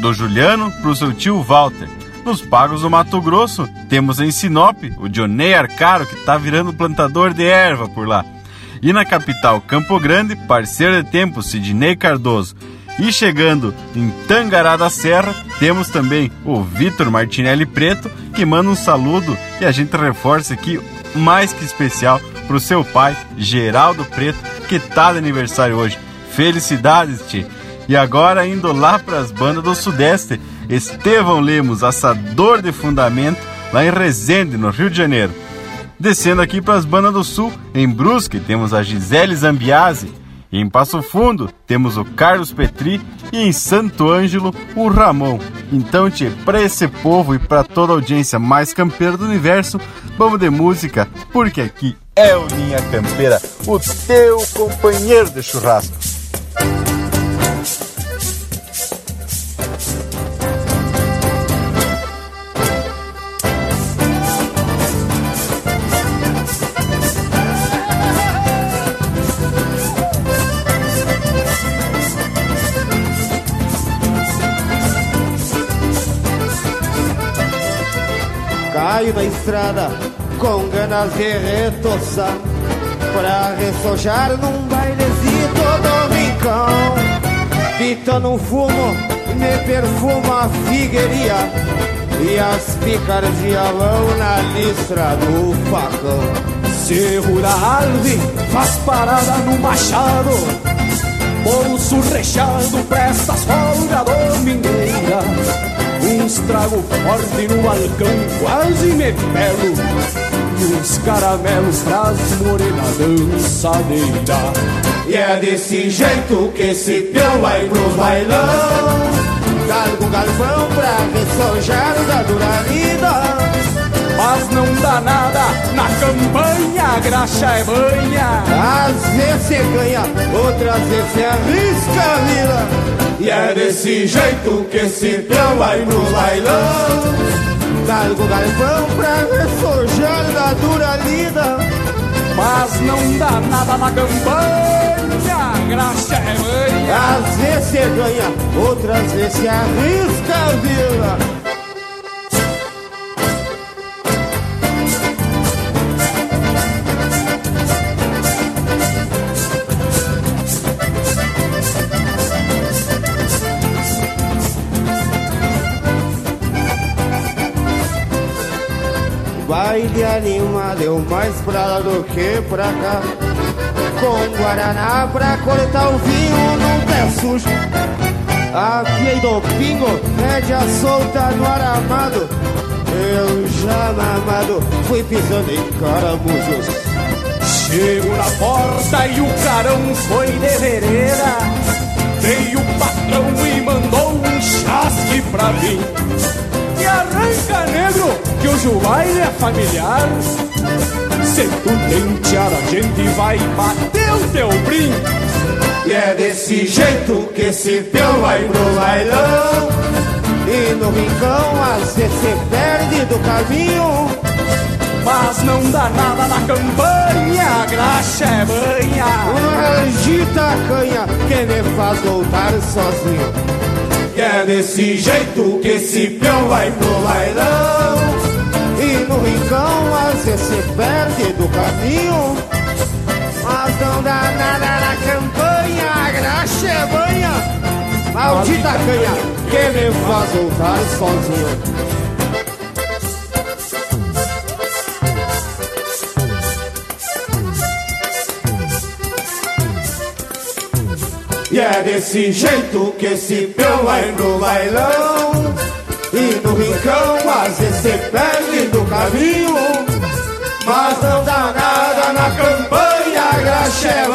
do Juliano para o seu tio Walter. Nos Pagos do Mato Grosso, temos em Sinop o Dionei Arcaro, que está virando plantador de erva por lá. E na capital Campo Grande, parceiro de tempo Sidney Cardoso. E chegando em Tangará da Serra, temos também o Vitor Martinelli Preto, que manda um saludo e a gente reforça aqui mais que especial para o seu pai, Geraldo Preto, que tá de aniversário hoje. Felicidades, Ti! E agora indo lá para as bandas do Sudeste, Estevão Lemos, assador de fundamento, lá em Resende, no Rio de Janeiro. Descendo aqui para as bandas do Sul, em Brusque temos a Gisele Zambiase, em Passo Fundo temos o Carlos Petri e em Santo Ângelo o Ramon. Então, tchê, para esse povo e para toda a audiência mais campeira do universo, vamos de música, porque aqui é o Linha Campeira, o teu companheiro de churrasco. Estrada com ganas de retoçar Pra ressojar num bailezito do rincão. Pitando um fumo, me perfuma a figueiria E as picardias vão na listra do facão. Cerro da Alve faz parada no machado. Bolso recheado prestas folga domingueira Uns trago forte no balcão, quase me pego E uns caramelos pras morenas dançadeira E é desse jeito que esse peão vai pro bailão. Galgo galvão pra ressojar da dura vida Mas não dá nada, na campanha a graxa é banha. Às vezes você ganha, outras vezes você arrisca a vida E é desse jeito que esse peão vai pro bailão. Galgo galvão pra ressojar da dura lida. Mas não dá nada na campanha, a graxa é banha. Às vezes você ganha, outras vezes você arrisca a baile animado, deu mais pra lá do que pra cá. Com Guaraná pra cortar o vinho num pé sujo. Afiei do pingo, média solta no aramado. Eu já mamado, fui pisando em caramujos. Chego na porta e o carão foi de vereda. Veio o patrão e mandou um chasque pra mim. E arranca negro, que hoje o baile é familiar. Se tu tentear a gente vai bater o teu brim. E é desse jeito que esse peão vai pro bailão. E no rincão às vezes se perde do caminho. Mas não dá nada na campanha, a graxa é banha. Agita a canha que me faz voltar sozinho. E é desse jeito que esse peão vai pro bailão. E no rincão às vezes se perde do caminho. Mas não dá nada na campanha, a graxa é banha. Maldita canha que me faz voltar sozinho. E é desse jeito que esse peão vai pro bailão. E no rincão às vezes perde do caminho. Mas não dá nada na campanha, a graxa é.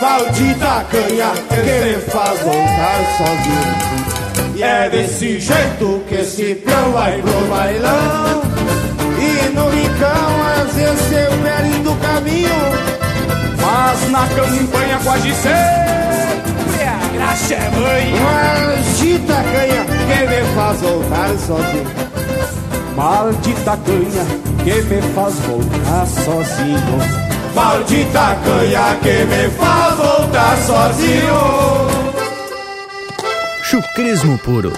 Maldita canha que me faz voltar sozinho. E é desse jeito que esse peão vai pro bailão. E no rincão às vezes perde do caminho. Mas na campanha quase sempre a graxa é banha. Maldita canha que me faz voltar sozinho. Maldita canha que me faz voltar sozinho. Maldita canha que me faz voltar sozinho Chucrismo puro.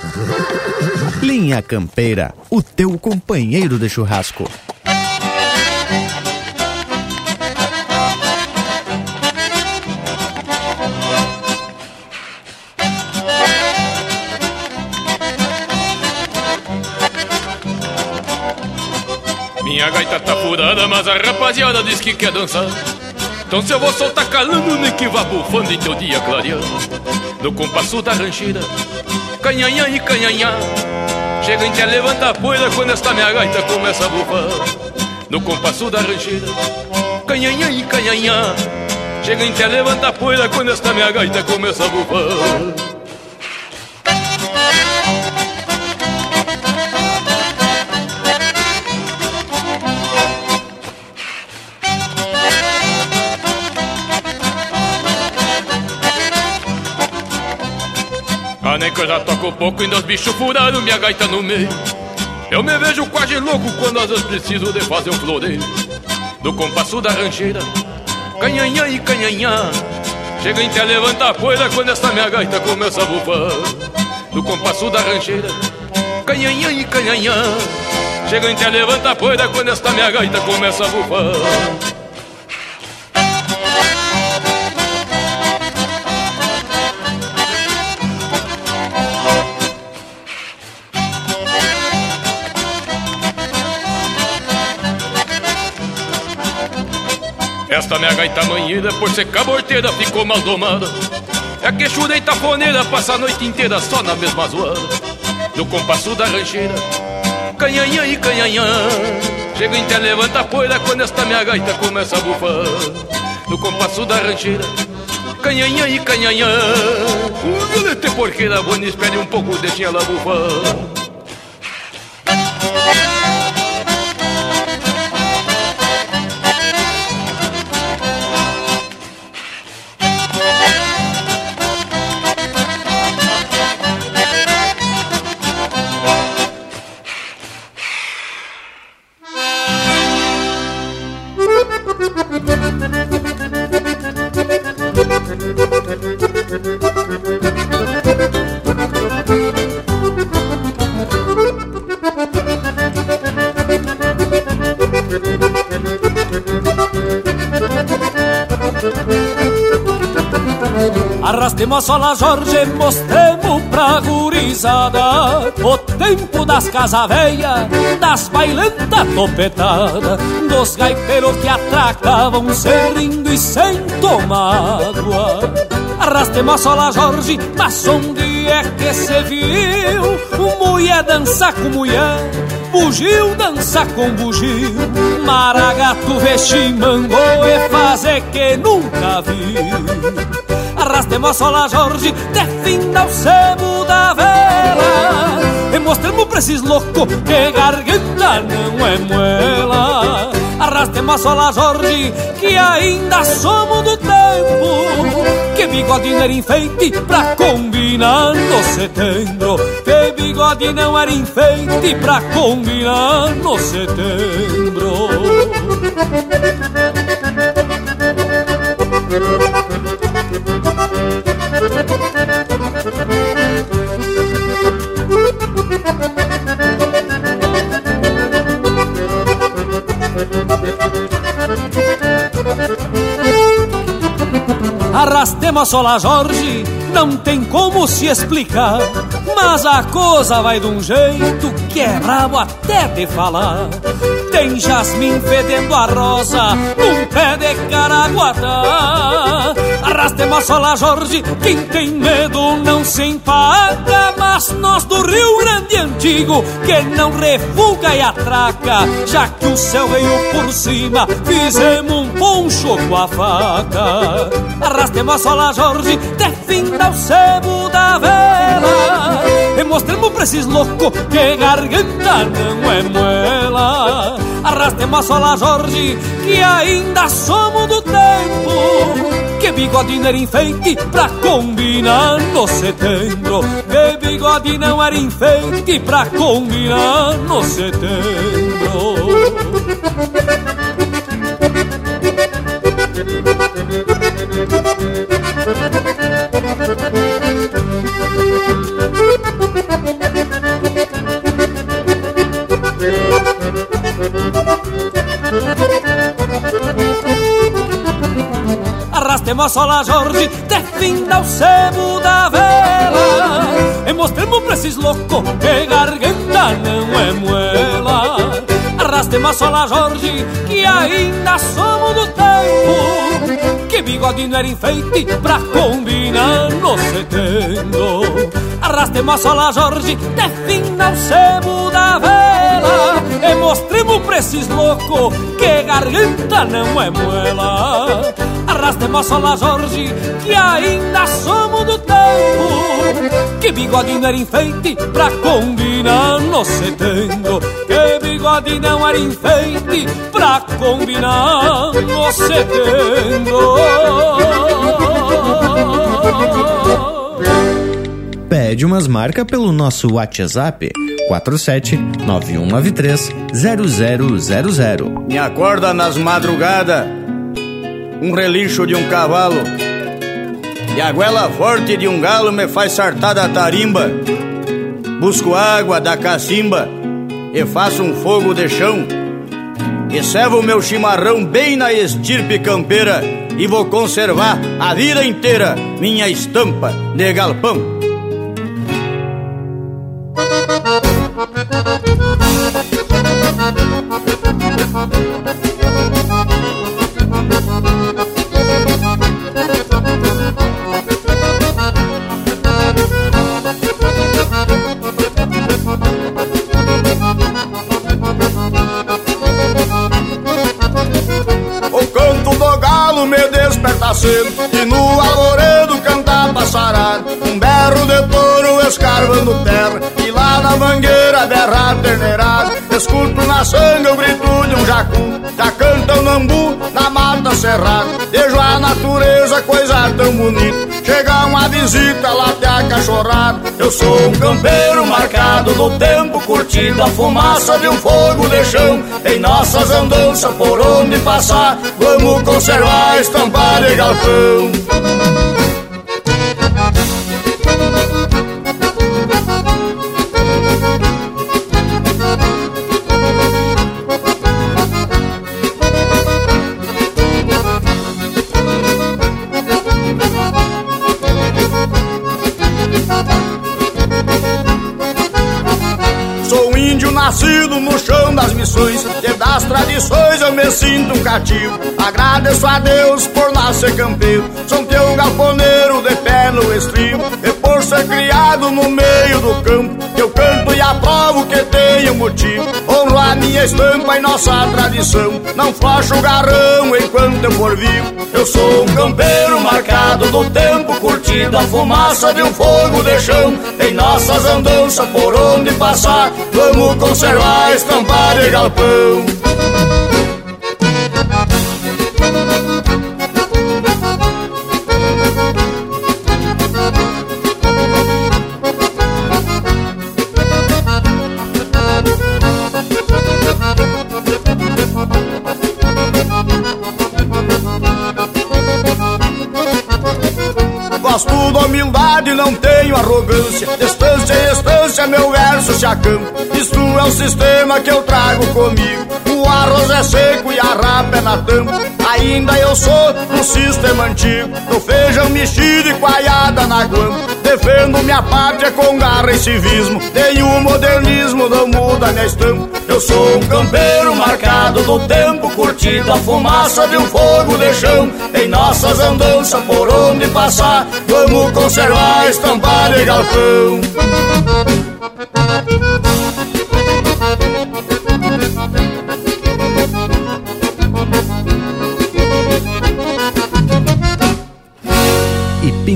Linha Campeira, o teu companheiro de churrasco. Gaita tá furada, mas a rapaziada diz que quer dançar. Então se eu vou soltar calando, nem que vá bufando em teu dia clareando. No compasso da rancheira, canhanhã e canhanhã. Chega em que levanta a poeira quando esta minha gaita começa a bufar. No compasso da rancheira, canhanhã e canhanhã. Chega em que levanta a poeira quando esta minha gaita começa a bufar. Nem que eu já toco pouco, ainda os bichos furaram minha gaita no meio. Eu me vejo quase louco quando às vezes preciso de fazer um floreio. No compasso da rancheira, canhanhã e canhanhã. Chega em que levanta a poeira quando esta minha gaita começa a bufar. No compasso da rancheira, canhanhã e canhanhã. Chega em que levanta a poeira quando esta minha gaita começa a bufar. Esta minha gaita manhida, por ser caborteira, ficou mal domada. É que churei tafoneira, passa a noite inteira só na mesma zoada. No compasso da rancheira, canhanhã e canhanhã. Chega em levanta a poeira quando esta minha gaita começa a bufar. No compasso da rancheira, canhanhã e canhanhã. Violete porqueira, boni, espere um pouco, deixa ela bufar. A sola Jorge, mostremos pra gurizada O tempo das casa velha, das bailantas topetadas Dos gaiteiros que atracavam serrindo e sem tomar água Arrastemos a sola Jorge, mas onde é que se viu? Mulher dançar com mulher Bugio dança com bugio Maragato vestimango e fazer que nunca viu Arrastemos a sola Jorge, defina o sebo da vela. Mostremos pra esses loucos que garganta não é muela. Arrastemos a sola Jorge, que ainda somos do tempo. Que bigode não era enfeite pra combinar no setembro. Que bigode não era enfeite pra combinar no setembro Arrastemos sola Jorge, não tem como se explicar Mas a coisa vai de um jeito que é brabo até de falar. Tem jasmim fedendo a rosa num pé de caraguatá Arrastemos a sola Jorge, quem tem medo não se empaga Mas nós do Rio Grande Antigo, que não refuga e atraca Já que o céu veio por cima, fizemos um poncho com a faca. Arrastemos a sola Jorge, defina o sebo da vela E mostremos pra esses loucos que garganta não é muela. Arrastemos a sola Jorge, que ainda somos do tempo bigode não era enfeite pra combinar no setembro Que bigode não era enfeite pra combinar no setembro Thank you. A sola, Jorge, defina o sebo da vela. E mostremos pra esses loucos que garganta não é muela. Arrastemos a sola, Jorge, que ainda somos do tempo. Que bigode não era enfeite pra combinar no setembro Arrastemos a sola, Jorge, defina o sebo da vela. E mostremos pra esses loucos que garganta não é muela Arrastemos a sola, Jorge, que ainda somos do tempo Que bigode não era enfeite pra combinar no setembro Que bigode não era enfeite pra combinar no setembro Pede umas marcas pelo nosso WhatsApp 47 9193 0000. Me acorda nas madrugadas um relincho de um cavalo e a goela forte de um galo me faz sartar da tarimba. Busco água da cacimba e faço um fogo de chão e servo o meu chimarrão bem na estirpe campeira e vou conservar a vida inteira minha estampa de galpão. Terra E lá na mangueira berrar terneirado Escuto na sanga o grito de um jacu Já canta o nambu na mata cerrada. Vejo a natureza, coisa tão bonita. Chega uma visita, lá até a cachorrada Eu sou um campeiro marcado no tempo Curtindo a fumaça de um fogo de chão. Em nossas andanças por onde passar Vamos conservar a estampa de galpão índio nascido no chão das missões E das tradições eu me sinto um cativo. Agradeço a Deus por nascer campeiro Sou teu galponeiro de pé no estribo E por ser criado no meio do campo Eu canto e aprovo que tenho motivo Honro a minha estampa e nossa tradição. Não flacho o garrão enquanto eu for vivo. Eu sou um campeiro marcado do tempo Curtindo a fumaça de um fogo de chão. Em nossas andanças por onde passar Vamos conservar a estampa de galpão não tenho arrogância. Distância distância, meu verso acampa Isto é o sistema que eu trago comigo. O arroz é seco e a rapa é na tampa. Ainda eu sou um sistema antigo. Do feijão mexido e coalhada na guampa Defendo minha pátria com garra e civismo. Nenhum modernismo não muda minha estampa. Eu sou um campeiro marcado do tempo Curtindo a fumaça de um fogo de chão. Em nossas andanças por onde passar Vamos conservar a estampa de galpão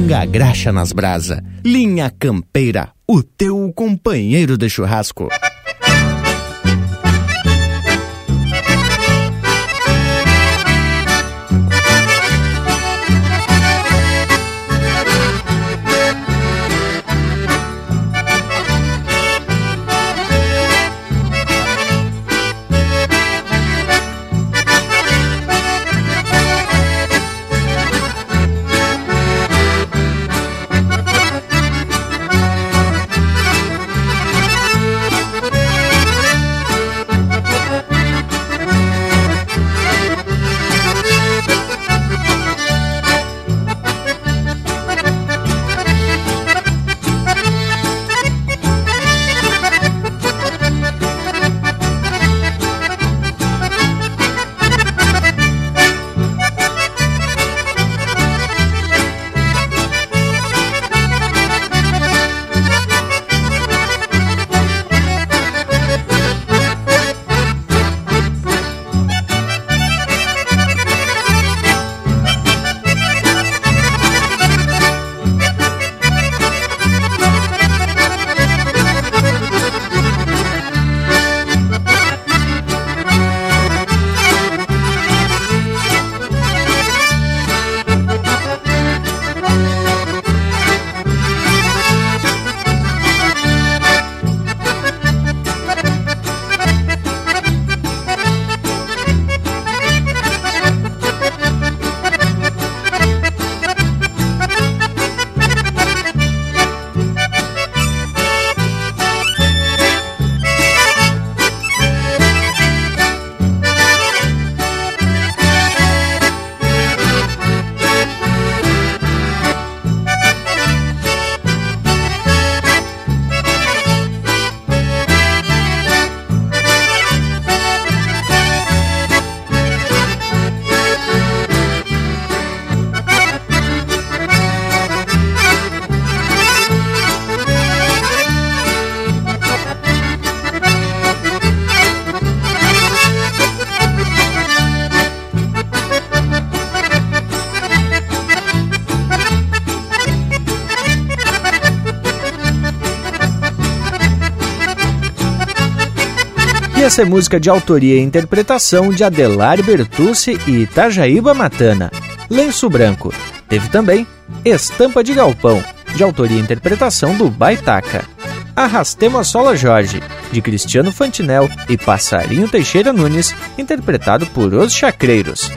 pinga a graxa nas brasa. Linha Campeira, o teu companheiro de churrasco. Essa é música de autoria e interpretação de Adelar Bertucci e Itajaíba Matana. Lenço Branco. Teve também Estampa de Galpão, de autoria e interpretação do Baitaca. Arrastemos a Sola Jorge, de Cristiano Fantinel e Passarinho Teixeira Nunes, interpretado por Os Chacreiros.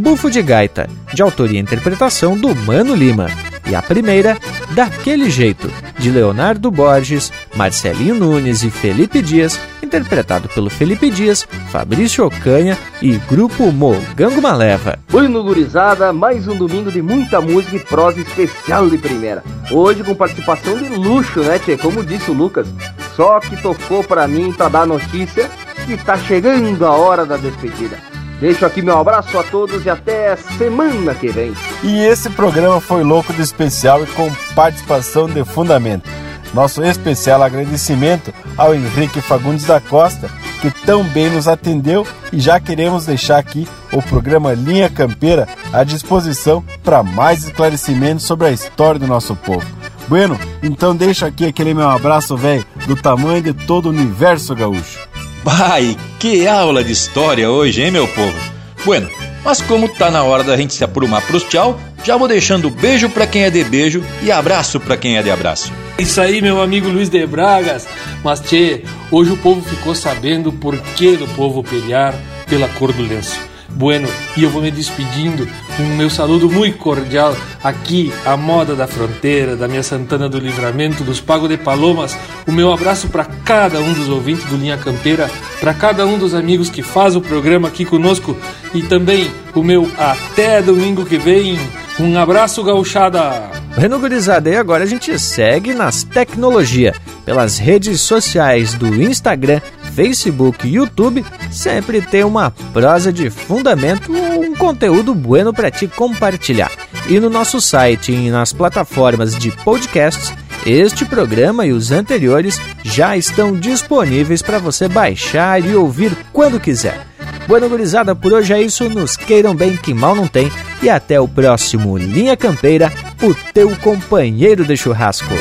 Bufo de Gaita, de autoria e interpretação do Mano Lima. E a primeira, Daquele Jeito, de Leonardo Borges, Marcelinho Nunes e Felipe Dias, interpretado pelo Felipe Dias, Fabrício Ocanha e Grupo Mogango Maleva. Bueno gurizada, mais um domingo de muita música e prosa especial de primeira. Hoje com participação de luxo, né, tchê? Como disse o Lucas, só que tocou para mim para dar notícia que tá chegando a hora da despedida. Deixo aqui meu abraço a todos e até semana que vem. E esse programa foi louco de especial e com participação de fundamento. Nosso especial agradecimento ao Henrique Fagundes da Costa, que tão bem nos atendeu e já queremos deixar aqui o programa Linha Campeira à disposição para mais esclarecimentos sobre a história do nosso povo. Bueno, então deixo aqui aquele meu abraço, velho, do tamanho de todo o universo gaúcho. Pai, que aula de história hoje, hein, meu povo? Bueno, mas como tá na hora da gente se aprumar pros tchau, já vou deixando beijo para quem é de beijo e abraço para quem é de abraço. Isso aí, meu amigo Luiz de Bragas. Mas, tchê, hoje o povo ficou sabendo o porquê do povo pelear pela cor do lenço. Bueno, e eu vou me despedindo com meu saludo muito cordial aqui, à moda da fronteira, da minha Santana do Livramento, dos Pago de Palomas. O meu abraço para cada um dos ouvintes do Linha Campeira, para cada um dos amigos que faz o programa aqui conosco e também o meu até domingo que vem. Um abraço, gauchada! Bueno, e agora a gente segue nas tecnologias, pelas redes sociais do Instagram, Facebook e YouTube, sempre tem uma prosa de fundamento ou um conteúdo bueno para te compartilhar. E no nosso site e nas plataformas de podcasts, este programa e os anteriores já estão disponíveis para você baixar e ouvir quando quiser. Bueno, gurizada, por hoje é isso. Nos queiram bem, que mal não tem. E até o próximo Linha Campeira, o teu companheiro de churrasco.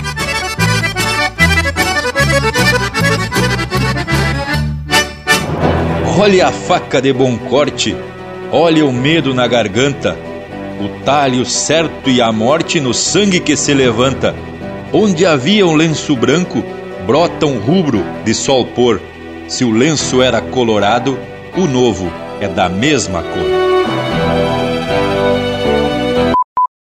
Olha a faca de bom corte, olha o medo na garganta, o talho certo e a morte no sangue que se levanta. Onde havia um lenço branco, brota um rubro de sol pôr. Se o lenço era colorado, o novo é da mesma cor.